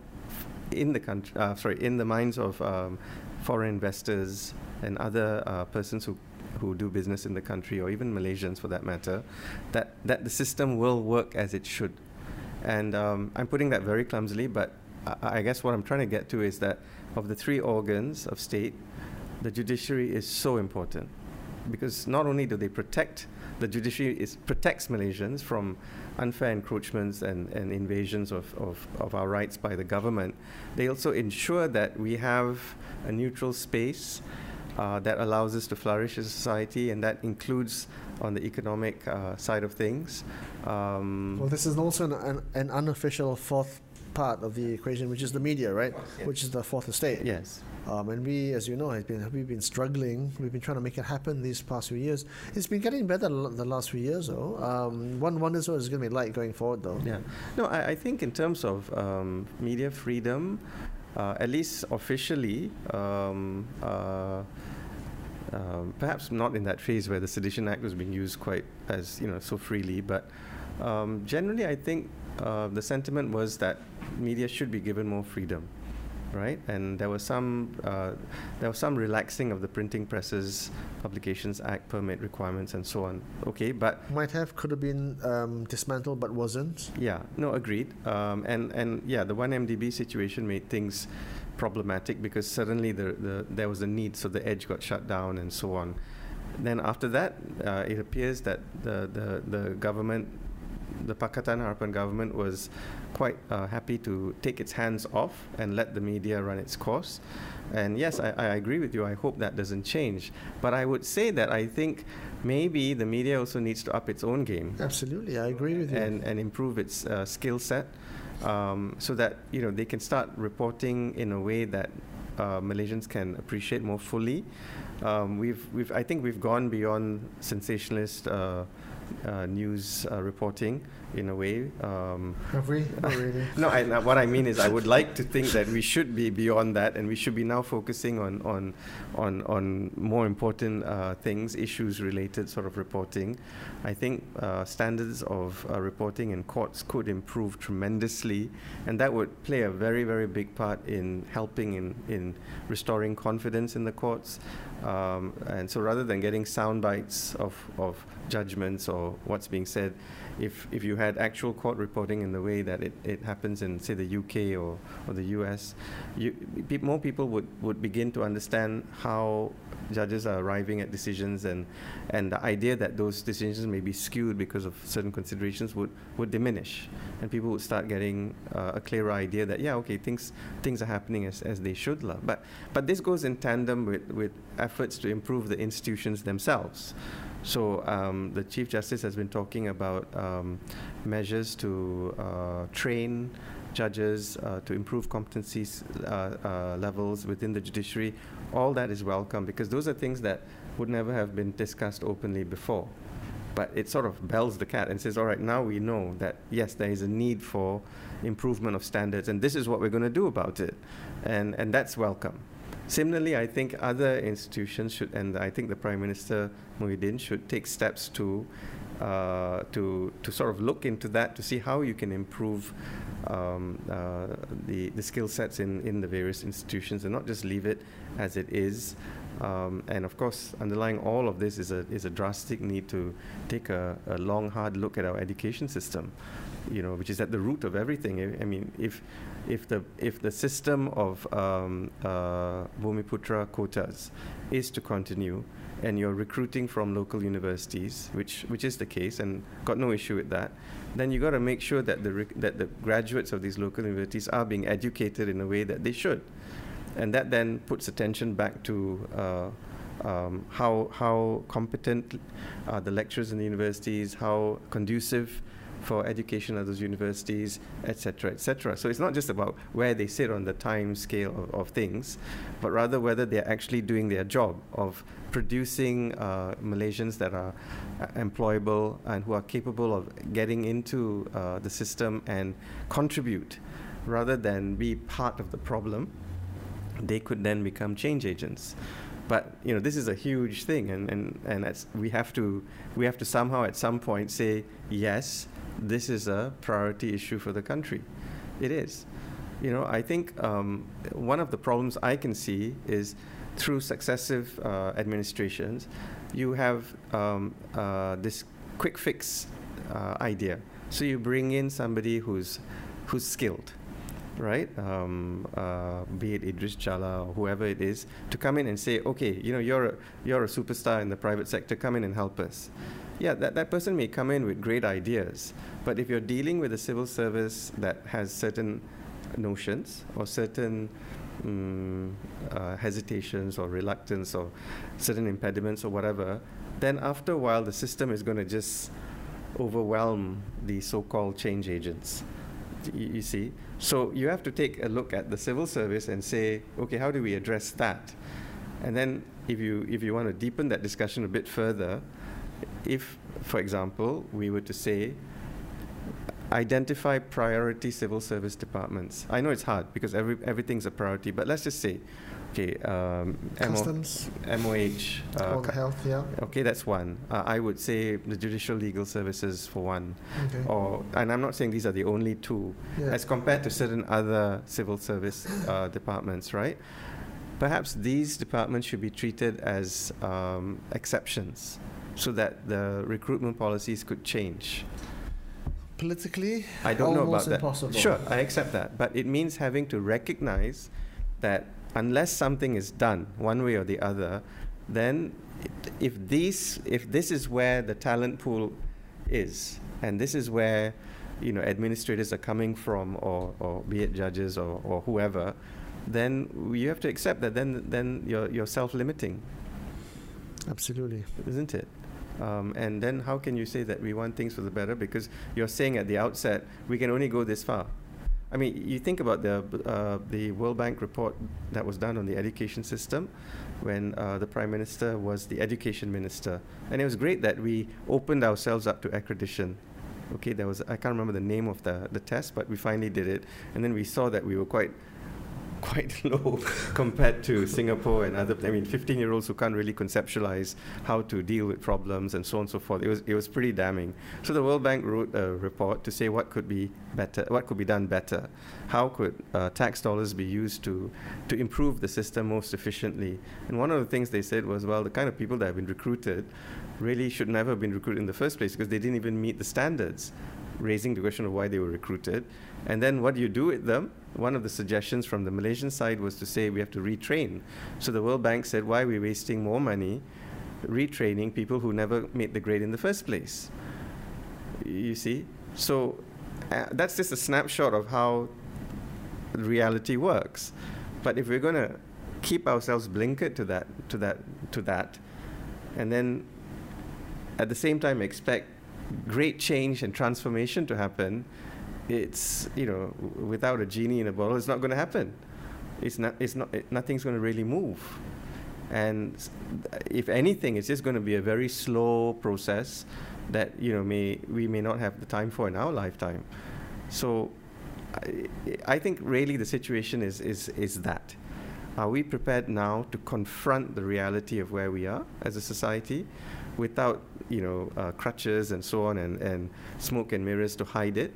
S2: in the country, uh, sorry, in the minds of um, foreign investors and other uh, persons who who do business in the country, or even Malaysians for that matter, that that the system will work as it should. And um, I'm putting that very clumsily, but I, I guess what I'm trying to get to is that of the three organs of state, the judiciary is so important because not only do they protect the judiciary is, protects Malaysians from unfair encroachments and, and invasions of, of, of our rights by the government. They also ensure that we have a neutral space uh, that allows us to flourish as a society, and that includes on the economic uh, side of things. Um,
S1: well, this is also an, an, an unofficial fourth part of the equation, which is the media, right?
S2: Yes.
S1: Which is the fourth estate.
S2: yes.
S1: Um, and we, as you know, have been we've been struggling. We've been trying to make it happen these past few years. It's been getting better the last few years, though. Um, one wonders what it's going to be like going forward, though.
S2: Yeah. No, I, I think in terms of um, media freedom, uh, at least officially, um, uh, um, perhaps not in that phase where the Sedition Act was being used quite as you know so freely, but um, generally, I think uh, the sentiment was that media should be given more freedom, right? And there was some uh, there was some relaxing of the Printing Presses Publications Act permit requirements and so on. Okay, but
S1: Might have, could have been um, dismantled, but wasn't.
S2: yeah, no, agreed. Um, and and yeah, the 1MDB situation made things problematic because suddenly the, the there was a need, so the edge got shut down and so on. Then after that, uh, it appears that the, the the government, the Pakatan Harapan government, was quite uh, happy to take its hands off and let the media run its course. And yes, I, I agree with you. I hope that doesn't change. But I would say that I think maybe the media also needs to up its own game
S1: Absolutely, I agree with you.
S2: and, and improve its uh, skill set um, so that you know they can start reporting in a way that uh, Malaysians can appreciate more fully. Um, we've, we've, I think we've gone beyond sensationalist uh, uh, news uh, reporting in a way. Um,
S1: have we? [LAUGHS] Really.
S2: no, I, what I mean is I would like to think that we should be beyond that, and we should be now focusing on on on, on more important uh, things, issues related sort of reporting. I think uh, standards of uh, reporting in courts could improve tremendously, and that would play a very very big part in helping in in restoring confidence in the courts. Um, and so rather than getting sound bites of, of judgments or what's being said, if, if you had actual court reporting in the way that it, it happens in, say, the UK or, or the US, you, pe- more people would, would begin to understand how judges are arriving at decisions and, and the idea that those decisions may be skewed because of certain considerations would, would diminish. And people would start getting uh, a clearer idea that, yeah, okay, things, things are happening as, as they should. But, but this goes in tandem with, with efforts to improve the institutions themselves So um, the Chief Justice has been talking about um, measures to uh, train judges, uh, to improve competencies uh, uh, levels within the judiciary. All that is welcome because those are things that would never have been discussed openly before. But it sort of bells the cat and says, all right, now we know that, yes, there is a need for improvement of standards, and this is what we're going to do about it. And, and that's welcome. Similarly, I think other institutions should, and I think the Prime Minister Muhyiddin should take steps to uh, to to sort of look into that to see how you can improve um, uh, the the skill sets in in the various institutions and not just leave it as it is. Um, and of course, underlying all of this is a is a drastic need to take a, a long, hard look at our education system you know, which is at the root of everything. I, I mean, if if the if the system of um, uh, Bumiputra quotas is to continue, and you're recruiting from local universities, which which is the case, and got no issue with that, then you got to make sure that the that the graduates of these local universities are being educated in a way that they should, and that then puts attention back to. Uh, um, how how competent are the lecturers in the universities? How conducive for education at those universities, etc., etc. So it's not just about where they sit on the time scale of, of things, but rather whether they're actually doing their job of producing uh, Malaysians that are uh, employable and who are capable of getting into uh, the system and contribute rather than be part of the problem. They could then become change agents but you know this is a huge thing and, and, and we have to we have to somehow at some point say yes this is a priority issue for the country. It is. You know, I think um, one of the problems I can see is through successive uh, administrations, you have um, uh, this quick fix uh, idea. So you bring in somebody who's who's skilled, right? Um, uh, be it Idris Jala or whoever it is, to come in and say, okay, you know, you're a, you're a superstar in the private sector. Come in and help us yeah, that, that person may come in with great ideas, but if you're dealing with a civil service that has certain notions or certain um, uh, hesitations or reluctance or certain impediments or whatever, then after a while the system is going to just overwhelm the so-called change agents. You, see? So you have to take a look at the civil service and say, okay, how do we address that? And then if you, if you want to deepen that discussion a bit further, if, for example, we were to say, identify priority civil service departments. I know it's hard because every, everything's a priority, but let's just say, okay, um,
S1: Customs,
S2: MOH,
S1: uh, health, yeah.
S2: Okay, that's one. Uh, I would say the judicial legal services for one.
S1: Okay.
S2: Or, and I'm not saying these are the only two,
S1: yeah.
S2: as compared to certain other civil service uh, [LAUGHS] departments, right? Perhaps these departments should be treated as um, exceptions so that the recruitment policies could change?
S1: Politically,
S2: I don't know about
S1: impossible.
S2: that. Sure, I accept that, but it means having to recognize that unless something is done one way or the other, then if these if this is where the talent pool is, and this is where you know administrators are coming from, or, or be it judges or, or whoever, then you have to accept that then then you're you're self-limiting.
S1: Absolutely,
S2: isn't it? Um, and then how can you say that we want things for the better? Because you're saying at the outset, we can only go this far. I mean, you think about the, uh, the World Bank report that was done on the education system when uh, the Prime Minister was the education minister. And it was great that we opened ourselves up to accreditation. Okay, there was, I can't remember the name of the, the test, but we finally did it. And then we saw that we were quite [LAUGHS] quite low [LAUGHS] compared to Singapore and other. I mean, 15-year-olds who can't really conceptualize how to deal with problems and so on and so forth. It was it was pretty damning. So the World Bank wrote a report to say what could be better, what could be done better, how could uh, tax dollars be used to to improve the system most efficiently. And one of the things they said was, well, the kind of people that have been recruited really should never have been recruited in the first place because they didn't even meet the standards raising the question of why they were recruited. And then what do you do with them? One of the suggestions from the Malaysian side was to say we have to retrain. So the World Bank said, why are we wasting more money retraining people who never made the grade in the first place? You see? So uh, that's just a snapshot of how reality works. But if we're going to keep ourselves blinkered to that, to that, to that, and then at the same time expect great change and transformation to happen, it's you know w- without a genie in a bottle, it's not going to happen. It's not. It's not. It, nothing's going to really move. And if anything, it's just going to be a very slow process that you know may we may not have the time for in our lifetime. So, I, I think really the situation is is is that. Are we prepared now to confront the reality of where we are as a society, without you know uh, crutches and so on and, and smoke and mirrors to hide it,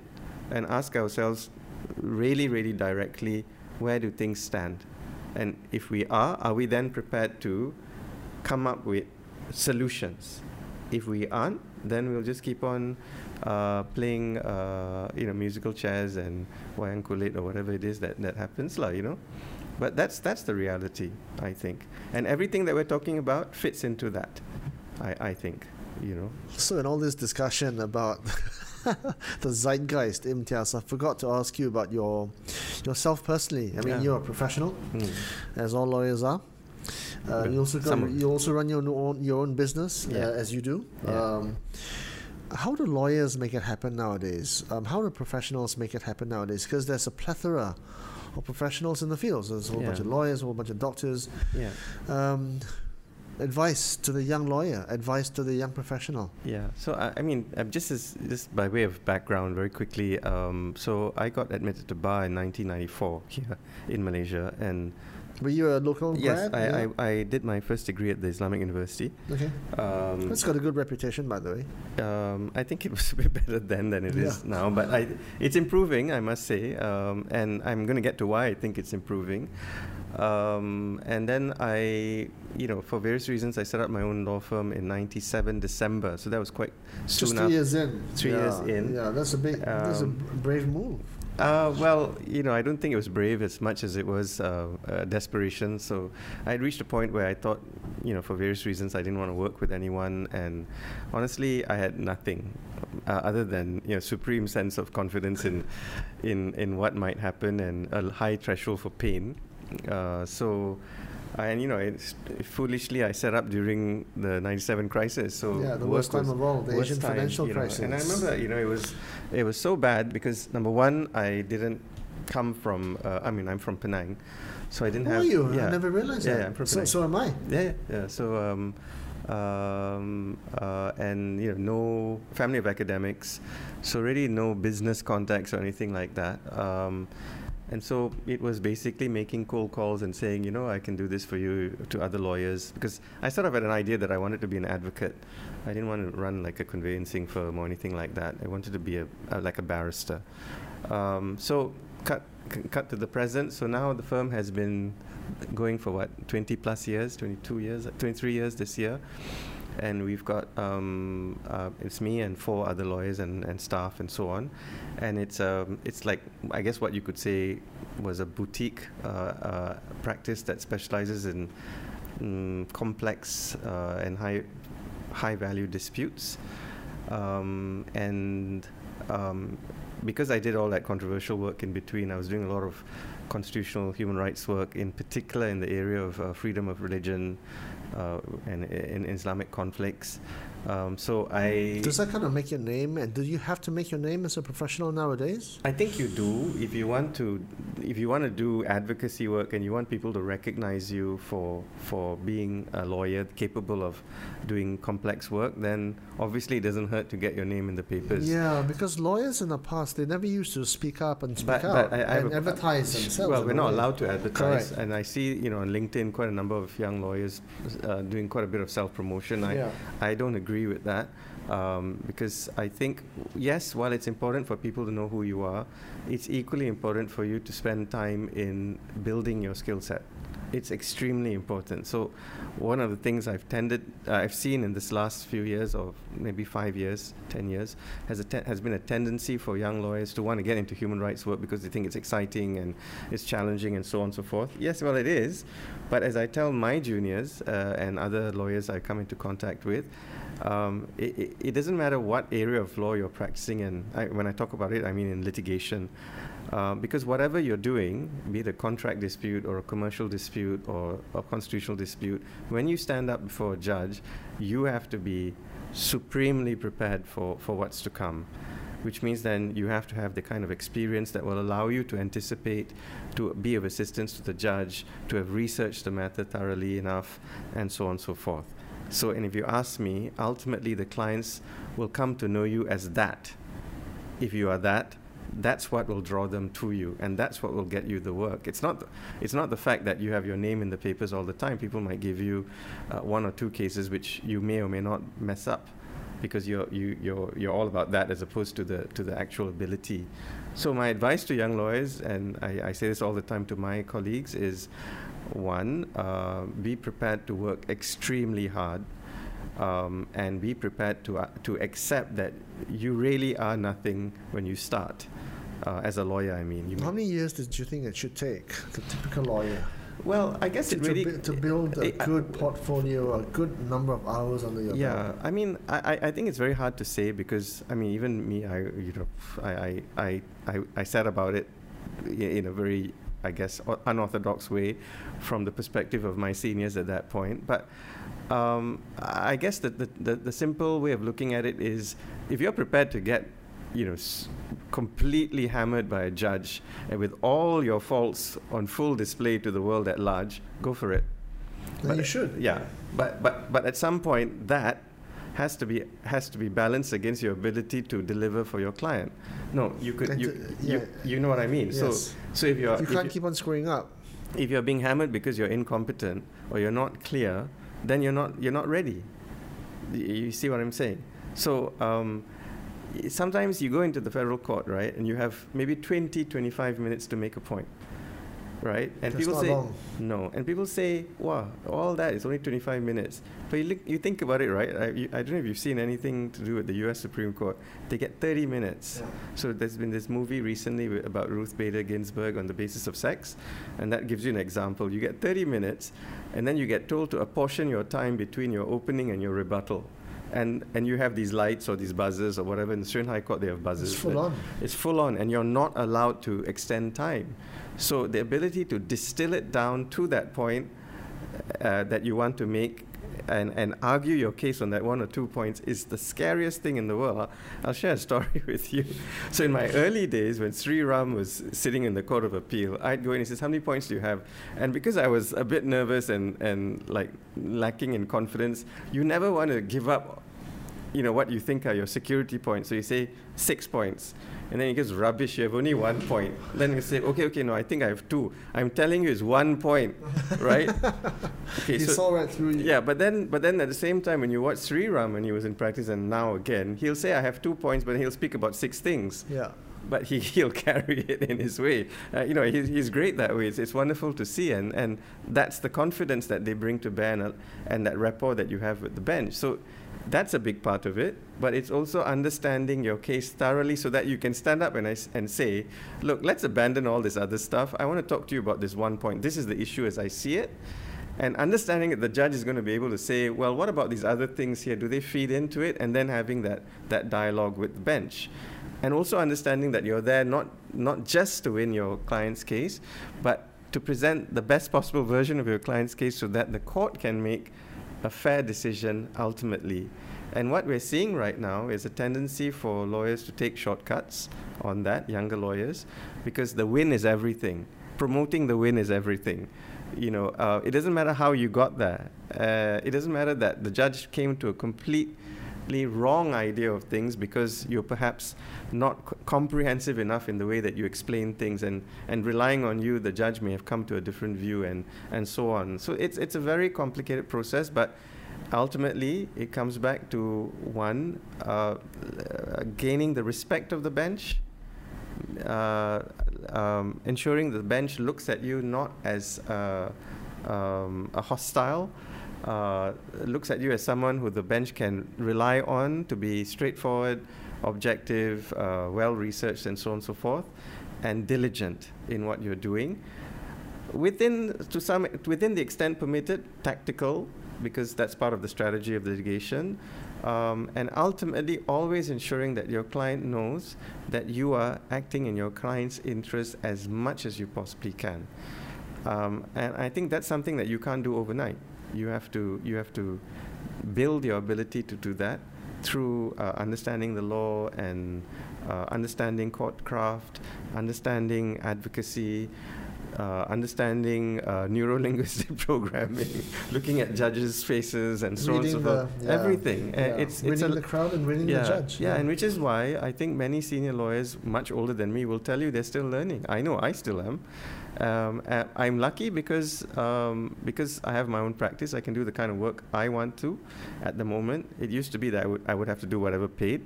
S2: and ask ourselves really really directly where do things stand, and if we are, are we then prepared to come up with solutions? If we aren't, then we'll just keep on uh, playing, uh, you know, musical chairs and wayang kulit or whatever it is that, that happens, lah, you know. But that's that's the reality, I think, and everything that we're talking about fits into that. I, I think, you know.
S1: So, in all this discussion about [LAUGHS] the zeitgeist, Imtiaz, I forgot to ask you about your yourself personally. I mean,
S2: Yeah.
S1: you're a professional,
S2: Mm.
S1: as all lawyers are. Uh, you also got, you also run your own your own business
S2: Yeah.
S1: uh, as you do.
S2: Yeah.
S1: Um, how do lawyers make it happen nowadays? Um, how do professionals make it happen nowadays? Because there's a plethora of professionals in the fields. There's a whole bunch of lawyers, a whole bunch of doctors.
S2: Yeah.
S1: Um, advice to the young lawyer, advice to the young professional.
S2: Yeah. So I, I mean, um, just as just by way of background, very quickly. Um, so I got admitted to bar in 1994 [LAUGHS] here in Malaysia, and
S1: Were you a local
S2: yes,
S1: grad?
S2: I,
S1: Yeah.
S2: I, I did my first degree at the Islamic University.
S1: Okay.
S2: Um,
S1: That's got a good reputation, by the way.
S2: um, I think it was [LAUGHS] a bit better then than it is
S1: Yeah.
S2: now, but I, it's improving, I must say, um, and I'm going to get to why I think it's improving. Um, and then I, you know, for various reasons, I set up my own law firm in '97 December. So that was quite soon.
S1: Just
S2: three
S1: years in.
S2: Three
S1: yeah.
S2: years in.
S1: Yeah, that's a big, that's a
S2: Um,
S1: brave move.
S2: Uh, well, you know, I don't think it was brave as much as it was uh, uh, desperation. So I had reached a point where I thought, you know, for various reasons, I didn't want to work with anyone, and honestly, I had nothing uh, other than you know supreme sense of confidence in in in what might happen and a high threshold for pain. Uh, so. And you know, it's, foolishly, I set up during the '97 crisis. So
S1: yeah, the
S2: work
S1: worst time of all, the Asian
S2: time,
S1: financial
S2: you know.
S1: crisis.
S2: And I remember, you know, it was it was so bad because number one, I didn't come from. Uh, I mean, I'm from Penang, so I didn't
S1: Who
S2: have.
S1: are you?
S2: Yeah,
S1: I never realized
S2: Yeah,
S1: that.
S2: yeah, I'm from
S1: so,
S2: Penang.
S1: so am I.
S2: yeah, yeah, yeah. So, um, um, uh, and you know, no family of academics, so really no business contacts or anything like that. Um, and so it was basically making cold calls and saying, you know, I can do this for you to other lawyers because I sort of had an idea that I wanted to be an advocate. I didn't want to run like a conveyancing firm or anything like that. I wanted to be a, a like a barrister. Um, so cut c- cut to the present. So now the firm has been going for what 20 plus years, 22 years, 23 years this year. And we've got um, uh, it's me and four other lawyers and, and staff and so on, and it's um, it's like I guess what you could say was a boutique uh, uh, practice that specializes in mm, complex uh, and high high value disputes, um, and um, because I did all that controversial work in between, I was doing a lot of constitutional human rights work, in particular in the area of uh, freedom of religion uh, and in Islamic conflicts. Um, so I.
S1: Does that kind of make your name? And do you have to make your name as a professional nowadays?
S2: I think you do if you want to if you want to do advocacy work and you want people to recognize you for for being a lawyer capable of doing complex work then obviously it doesn't hurt to get your name in the papers.
S1: Yeah, because lawyers in the past they never used to speak up and speak
S2: But,
S1: out
S2: but I, I
S1: and
S2: a-
S1: advertise themselves.
S2: Well, we're not
S1: way.
S2: allowed to advertise,
S1: Correct.
S2: and I see, you know, on LinkedIn, quite a number of young lawyers uh, doing quite a bit of self-promotion. I,
S1: Yeah.
S2: I don't agree with that um, because I think, yes, while it's important for people to know who you are, it's equally important for you to spend time in building your skill set. It's extremely important. So, one of the things I've tended, uh, I've seen in this last few years, or maybe five years, ten years, has a te- has been a tendency for young lawyers to want to get into human rights work because they think it's exciting and it's challenging and so on and so forth. Yes, well, it is. But as I tell my juniors uh, and other lawyers I come into contact with, um, it, it, doesn't matter what area of law you're practicing in. I, when I talk about it, I mean in litigation. Uh, because whatever you're doing, be it a contract dispute or a commercial dispute or a constitutional dispute, when you stand up before a judge, you have to be supremely prepared for, for what's to come which means then you have to have the kind of experience that will allow you to anticipate, to be of assistance to the judge, to have researched the matter thoroughly enough, and so on and so forth. So, and if you ask me, ultimately the clients will come to know you as that. If you are that, that's what will draw them to you, and that's what will get you the work. It's not, it's not the fact that you have your name in the papers all the time. People might give you uh, one or two cases which you may or may not mess up because you're, you, you're, you're all about that as opposed to the, to the actual ability. So my advice to young lawyers, and I, I say this all the time to my colleagues, is one, uh, be prepared to work extremely hard um, and be prepared to, uh, to accept that you really are nothing when you start. Uh, as a lawyer, I mean.
S1: How many years did you think it should take, the typical lawyer?
S2: Well, I guess
S1: to,
S2: it really
S1: to, to build a good portfolio, a good number of hours under your
S2: yeah,
S1: belt.
S2: I mean, I, I think it's very hard to say because I mean, even me, I you know, I I I, I said about it in a very I guess unorthodox way, from the perspective of my seniors at that point. But um, I guess that the, the the simple way of looking at it is, if you're prepared to get you know, completely hammered by a judge and with all your faults on full display to the world at large, go for it.
S1: Then but you should.
S2: Yeah, but but but at some point that has to be has to be balanced against your ability to deliver for your client. No, you could you, yeah. you you know what I mean. Yes. So so if you're
S1: you can't keep on screwing up.
S2: If you're being hammered because you're incompetent or you're not clear, then you're not you're not ready. You see what I'm saying? So um, sometimes you go into the federal court, right, and you have maybe 20, 25 minutes to make a point, right? And
S1: That's
S2: people say,
S1: long.
S2: no. And people say, wow, all that is only 25 minutes. But you, look, you think about it, right? I, you, I, don't know if you've seen anything to do with the US Supreme Court. They get 30 minutes. Yeah. So there's been this movie recently about Ruth Bader Ginsburg on the basis of sex, and that gives you an example. You get 30 minutes, and then you get told to apportion your time between your opening and your rebuttal and and you have these lights or these buzzers or whatever. In the Australian High Court, they have buzzers.
S1: It's full on.
S2: It's full on, and you're not allowed to extend time. So the ability to distill it down to that point uh, that you want to make and, and argue your case on that one or two points is the scariest thing in the world. I'll, I'll, share a story [LAUGHS] with you. So in my early days, when Sri Ram was sitting in the Court of Appeal, I'd go in and he says, how many points do you have? And because I was a bit nervous and, and like lacking in confidence, you never want to give up you know, what you think are your security points. So you say six points. And then he goes, rubbish, you have only one point. Then you say, okay, okay, no, I think I have two. I'm telling you it's one point, [LAUGHS] right?
S1: okay, he so, saw right through you.
S2: Yeah, but then, but then at the same time, when you watch Sri Ram when he was in practice and now again, he'll say, I have two points, but he'll speak about six things.
S1: Yeah
S2: but he, [LAUGHS] he'll carry it in his way. Uh, you know, he's, he's great that way. It's, it's wonderful to see, and, and that's the confidence that they bring to bear and, and that rapport that you have with the bench. So that's a big part of it, but it's also understanding your case thoroughly so that you can stand up and, and say, look, let's abandon all this other stuff. I want to talk to you about this one point. This is the issue as I see it. And understanding that the judge is going to be able to say, well, what about these other things here? Do they feed into it? And then having that, that dialogue with the bench. And also understanding that you're there not, not just to win your client's case, but to present the best possible version of your client's case so that the court can make a fair decision ultimately. And what we're seeing right now is a tendency for lawyers to take shortcuts on that, younger lawyers, because the win is everything. Promoting the win is everything. You know, uh, it doesn't matter how you got there. Uh, it doesn't matter that the judge came to a complete wrong idea of things because you're perhaps not c- comprehensive enough in the way that you explain things and, and relying on you the judge may have come to a different view and, and so on. So it's, it's a very complicated process but ultimately it comes back to one uh, gaining the respect of the bench uh, um, ensuring the bench looks at you not as uh, um, a hostile uh, looks at you as someone who the bench can rely on to be straightforward, objective, uh, well researched, and so on and so forth, and diligent in what you're doing. Within, to some, within the extent permitted, tactical, because that's part of the strategy of litigation, um, and ultimately always ensuring that your client knows that you are acting in your client's interest as much as you possibly can. Um, and I think that's something that you can't do overnight. You have to you have to build your ability to do that through uh, understanding the law and uh, understanding court craft, understanding advocacy, uh, understanding uh, neuro-linguistic [LAUGHS] programming, looking at judges' faces and so on and so forth. Yeah, everything.
S1: Uh, yeah. it's it's a, the crowd and winning
S2: yeah,
S1: the judge.
S2: Yeah, and which is why I think many senior lawyers, much older than me, will tell you they're still learning. I know I still am. Um, I'm lucky because um, because I have my own practice. I can do the kind of work I want to. At the moment, it used to be that I would I would have to do whatever paid.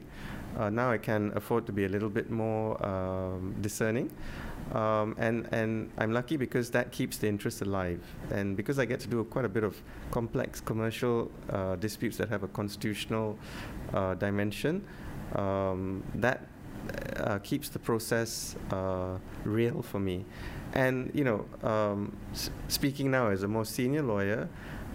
S2: Uh, now I can afford to be a little bit more um, discerning. Um, and and I'm lucky because that keeps the interest alive, and because I get to do quite a bit of complex commercial uh, disputes that have a constitutional uh, dimension, um, that uh, keeps the process uh, real for me. And you know, um, speaking now as a more senior lawyer,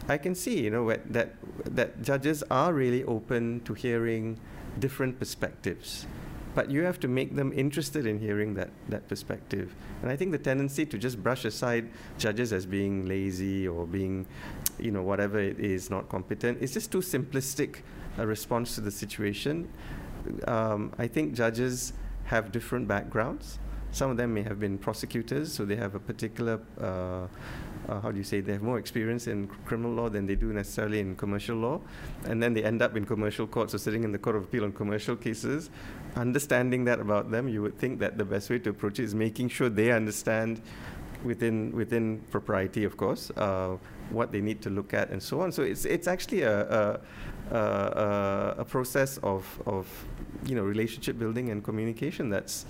S2: I can see you know that that judges are really open to hearing different perspectives but you have to make them interested in hearing that, that perspective. And I think the tendency to just brush aside judges as being lazy or being, you know, whatever it is, not competent, is just too simplistic a response to the situation. Um, I think judges have different backgrounds. Some of them may have been prosecutors, so they have a particular uh, uh, how do you say, they have more experience in criminal law than they do necessarily in commercial law. And then they end up in commercial courts or sitting in the Court of Appeal on commercial cases. Understanding that about them, you would think that the best way to approach it is making sure they understand within within propriety, of course, uh, what they need to look at and so on. So it's it's actually a a, a, process of of you know relationship building and communication that's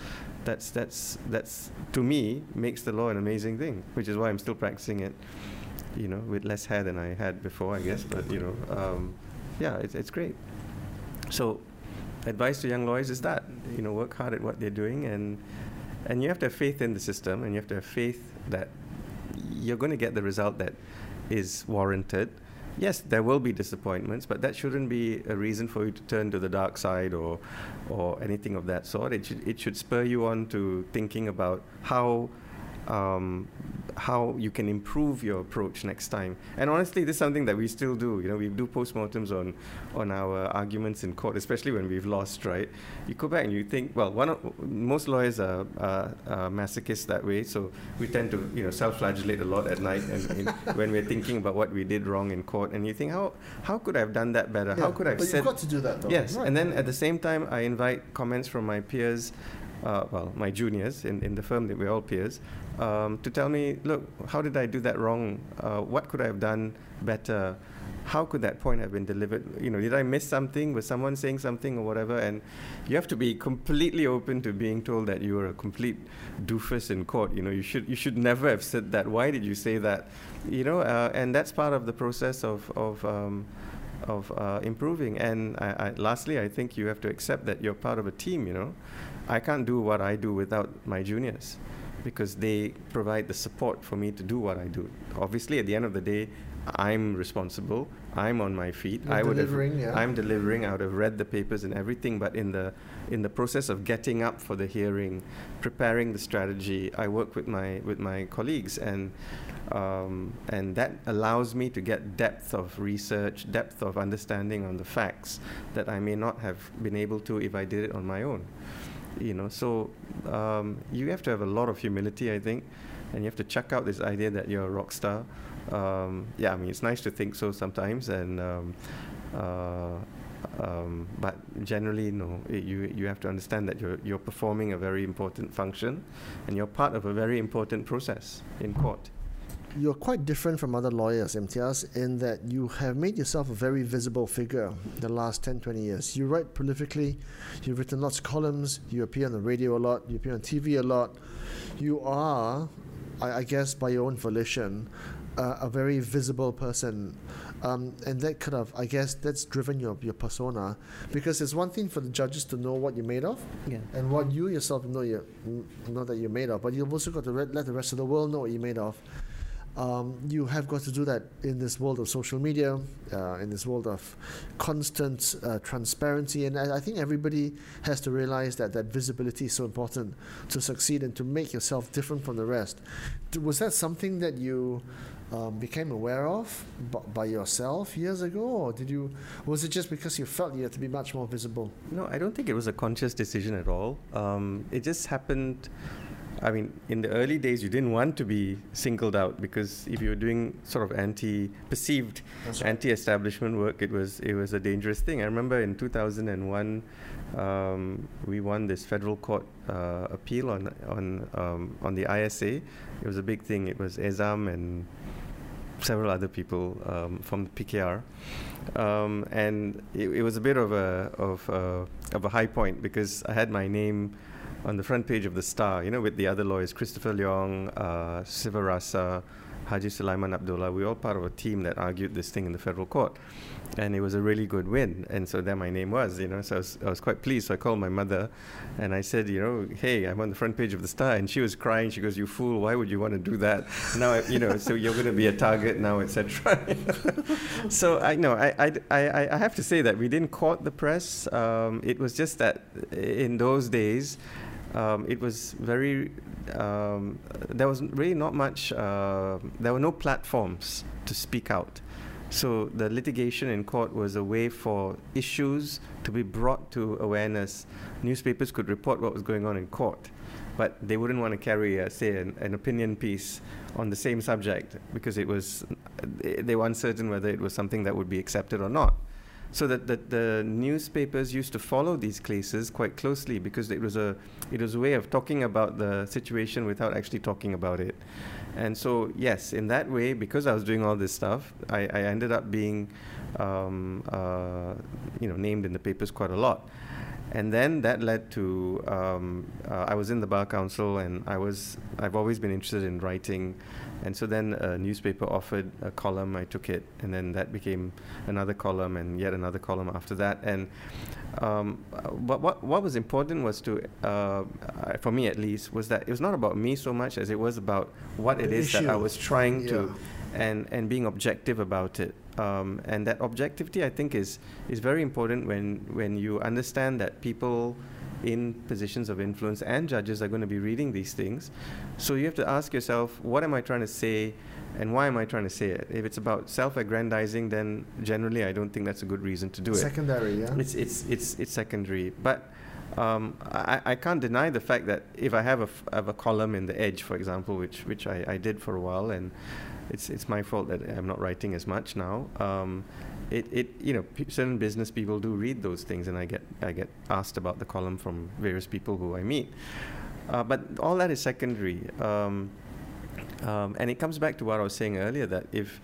S2: that's that's that's to me makes the law an amazing thing, which is why I'm still practicing it. You know, with less hair than I had before, I guess. But you know, um, yeah, it's it's great. So, advice to young lawyers is that you know work hard at what they're doing, and and you have to have faith in the system, and you have to have faith that you're going to get the result that is warranted yes, there will be disappointments, but that shouldn't be a reason for you to turn to the dark side or, or anything of that sort. It should, it should spur you on to thinking about how um, how you can improve your approach next time. And honestly, this is something that we still do. You know, we do postmortems on on our arguments in court, especially when we've lost. Right? You go back and you think, well, one of, most lawyers are, are, are, masochists that way, so we tend to you know self-flagellate a lot at night and [LAUGHS] when we're thinking about what we did wrong in court. And you think, how how could I have done that better?
S1: Yeah,
S2: how could I have
S1: but
S2: said?
S1: You've got to do that. Though.
S2: Yes,
S1: right.
S2: and then at the same time, I invite comments from my peers uh, well, my juniors in, in the firm, that we're all peers, um, to tell me, look, how did I do that wrong? Uh, what could I have done better? How could that point have been delivered? You know, did I miss something? Was someone saying something or whatever? And you have to be completely open to being told that you were a complete doofus in court. You know, you should you should never have said that. Why did you say that? You know, uh, and that's part of the process of of. Um, of uh, improving. And I, I, lastly, I think you have to accept that you're part of a team. You know, I can't do what I do without my juniors because they provide the support for me to do what I do. Obviously, at the end of the day, I'm responsible. I'm on my feet.
S1: You're I would delivering,
S2: have,
S1: yeah.
S2: I'm delivering. I would have read the papers and everything, but in the in the process of getting up for the hearing, preparing the strategy, I work with my with my colleagues, and um, and that allows me to get depth of research, depth of understanding on the facts that I may not have been able to if I did it on my own. You know so um, you have to have a lot of humility i think and you have to chuck out this idea that you're a rock star. Um, yeah i mean it's nice to think so sometimes and um, uh, um, but generally no it, you you have to understand that you're you're performing a very important function and you're part of a very important process in court
S1: you're quite different from other lawyers, Imtiaz, in that you have made yourself a very visible figure the last 10, 20 years. You write prolifically, you've written lots of columns, you appear on the radio a lot, you appear on TV a lot. You are, I, I guess, by your own volition, uh, a very visible person. Um, and that kind of, I guess, that's driven your, your persona. Because it's one thing for the judges to know what you're made of,
S2: yeah.
S1: and what you yourself know you know that you're made of, but you've also got to re- let the rest of the world know what you're made of. Um, you have got to do that in this world of social media, uh, in this world of constant uh, transparency, and I, I, think everybody has to realize that that visibility is so important to succeed and to make yourself different from the rest. Was that something that you um, became aware of b- by yourself years ago, or did you? Was it just because you felt you had to be much more visible?
S2: No, I don't think it was a conscious decision at all. Um, it just happened. I mean, in the early days, you didn't want to be singled out because if you were doing sort of anti, perceived
S1: right.
S2: anti-establishment work, it was it was a dangerous thing. I remember in 2001, um, we won this federal court uh, appeal on on um, on the ISA. It was a big thing. It was Ezam and several other people um, from the PKR, um, and it, it, was a bit of a of a, of a high point because I had my name on the front page of the Star, you know, with the other lawyers, Christopher Leong, uh, Sivarasa, Haji Sulaiman Abdullah. We were all part of a team that argued this thing in the federal court and it was a really good win. And so there my name was, you know, so I was, I was quite pleased. So I called my mother and I said, you know, hey, I'm on the front page of the Star. And she was crying. She goes, you fool, why would you want to do that? Now, you know, so you're going to be a target now, etc. [LAUGHS] so I know, I, I, I, have to say that we didn't court the press. Um, it was just that in those days, um, it was very, um, there was really not much, uh, there were no platforms to speak out. So the litigation in court was a way for issues to be brought to awareness. Newspapers could report what was going on in court, but they wouldn't want to carry, a, say, an, an opinion piece on the same subject because it was they were uncertain whether it was something that would be accepted or not. So that, that the newspapers used to follow these cases quite closely because it was a it was a way of talking about the situation without actually talking about it. And so, yes, in that way, because I was doing all this stuff, I, I ended up being, um, uh, you know, named in the papers quite a lot. And then that led to um, uh, I was in the bar council, and I was I've always been interested in writing, and so then a newspaper offered a column. I took it, and then that became another column, and yet another column after that. And um, but what what was important was to, uh, for me at least, was that it was not about me so much as it was about what the it is issue. that I was trying yeah. to, and and being objective about it. Um, and that objectivity, I think, is is very important when when you understand that people in positions of influence and judges are going to be reading these things. So you have to ask yourself, what am I trying to say? And why am I trying to say it? If it's about self-aggrandizing, then generally I don't think that's a good reason to do
S1: secondary,
S2: it.
S1: Secondary, yeah.
S2: It's it's it's it's secondary, but. Um, I, I can't deny the fact that if I have a, f- have a column in the Edge, for example, which which I, I did for a while, and it's it's my fault that I'm not writing as much now. Um, it, it you know p- certain business people do read those things, and I get I get asked about the column from various people who I meet. Uh, but all that is secondary. Um, um, and it comes back to what I was saying earlier that if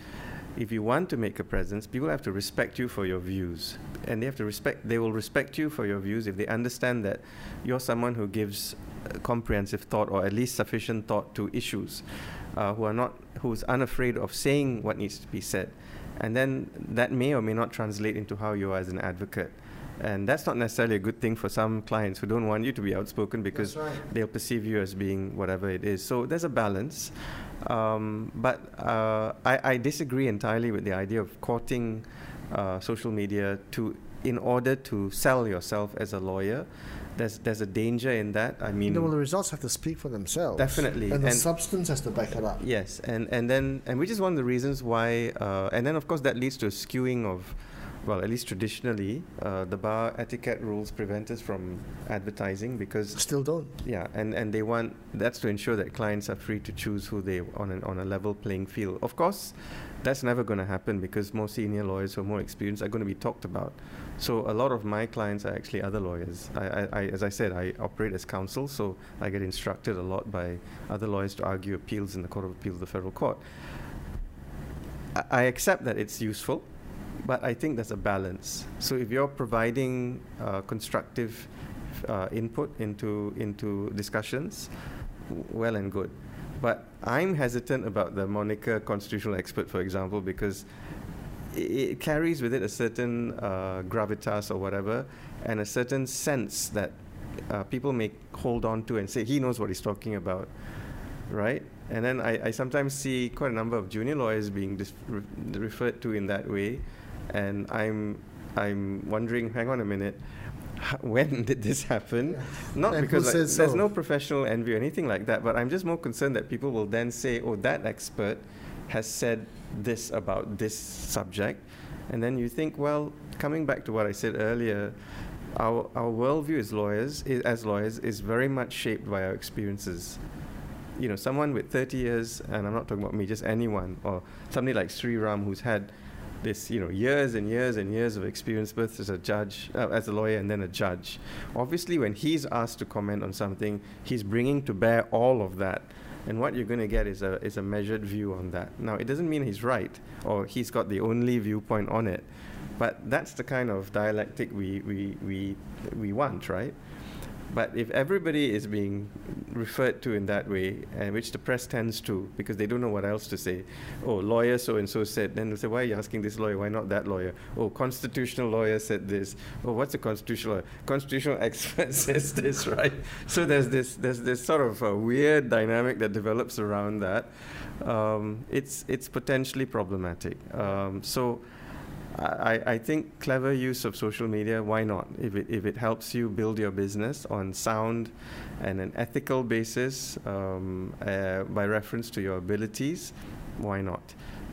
S2: if you want to make a presence, people have to respect you for your views, and they have to respect. They will respect you for your views if they understand that you're someone who gives comprehensive thought, or at least sufficient thought to issues, uh, who are not who's unafraid of saying what needs to be said, and then that may or may not translate into how you are as an advocate. And that's not necessarily a good thing for some clients who don't want you to be outspoken because right. they'll perceive you as being whatever it is. So there's a balance. Um, but uh, I, I, disagree entirely with the idea of courting uh, social media to in order to sell yourself as a lawyer. There's there's a danger in that. I mean,
S1: well, the results have to speak for themselves.
S2: Definitely,
S1: and the and substance has to back it up.
S2: Yes, and and then and which is one of the reasons why, uh, and then of course that leads to a skewing of well, at least traditionally, uh, the bar etiquette rules prevent us from advertising because
S1: still don't.
S2: Yeah, and, and they want that's to ensure that clients are free to choose who they on an, on a level playing field. Of course, that's never going to happen because more senior lawyers who are more experienced are going to be talked about. So a lot of my clients are actually other lawyers. I, I, I, as I said, I operate as counsel, so I get instructed a lot by other lawyers to argue appeals in the Court of Appeals of the Federal Court. I, I accept that it's useful but I think there's a balance. So if you're providing uh, constructive uh, input into into discussions, well and good. But I'm hesitant about the moniker constitutional expert, for example, because it, carries with it a certain uh, gravitas or whatever, and a certain sense that uh, people may hold on to and say he knows what he's talking about, right? And then I, I sometimes see quite a number of junior lawyers being dis- re- referred to in that way and I'm I'm wondering. Hang on a minute. [LAUGHS] When did this happen? Yeah. Not and because like, there's no professional envy or anything like that, but I'm just more concerned that people will then say, "Oh, that expert has said this about this subject. And then you think, well, coming back to what I said earlier, our, our worldview as lawyers, as lawyers, is very much shaped by our experiences. You know, someone with 30 years, and I'm not talking about me, just anyone, or somebody like Sri Ram who's had this, you know, years and years and years of experience, both as a judge, uh, as a lawyer, and then a judge. Obviously, when he's asked to comment on something, he's bringing to bear all of that. And what you're going to get is a, is a measured view on that. Now, it doesn't mean he's right or he's got the only viewpoint on it, but that's the kind of dialectic we, we, we, we want, right? But if everybody is being referred to in that way, and which the press tends to, because they don't know what else to say. Oh, lawyer so and so said. Then they'll say, why are you asking this lawyer? Why not that lawyer? Oh, constitutional lawyer said this. Oh, what's a constitutional lawyer? Constitutional [LAUGHS] expert says this, right? So there's this there's this sort of a weird dynamic that develops around that. Um, it's it's potentially problematic. Um, so. I, I think clever use of social media, why not? If it, if it helps you build your business on sound and an ethical basis um, uh, by reference to your abilities, why not?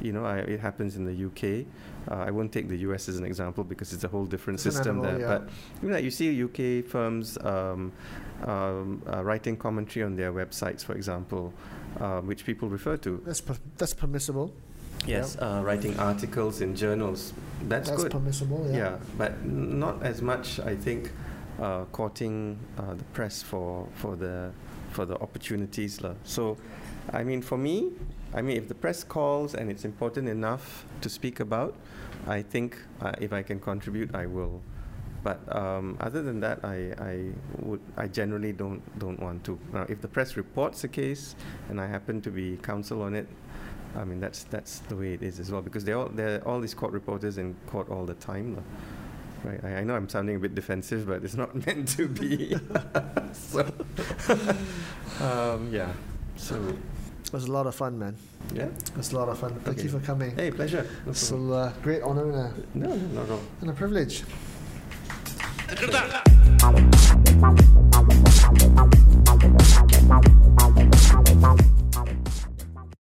S2: You know, I, it happens in the UK. Uh, I won't take the US as an example because it's a whole different
S1: It's
S2: system
S1: animal,
S2: there.
S1: yeah.
S2: But you know, you see UK firms um, um, uh, writing commentary on their websites, for example, uh, which people refer to.
S1: That's per- that's permissible.
S2: Yes, uh, writing articles in journals. That's,
S1: That's
S2: good.
S1: permissible. Yeah.
S2: Yeah, but not as much. I think uh, courting uh, the press for for the for the opportunities, lah. So, I mean, for me, I mean, if the press calls and it's important enough to speak about, I think uh, if I can contribute, I will. But um, other than that, I, I would I generally don't don't want to. Now, if the press reports a case and I happen to be counsel on it, I mean that's that's the way it is as well because they all they're all these court reporters in court all the time, lah. right? I, I know I'm sounding a bit defensive, but it's not [LAUGHS] meant to be. [LAUGHS] so, [LAUGHS] um, yeah. So
S1: It was a lot of fun, man.
S2: yeah.
S1: It was a lot of fun. Thank you for coming.
S2: Hey, pleasure. No,
S1: So uh, great honor and a,
S2: no, no, not at all.
S1: and a privilege.
S3: Thank you.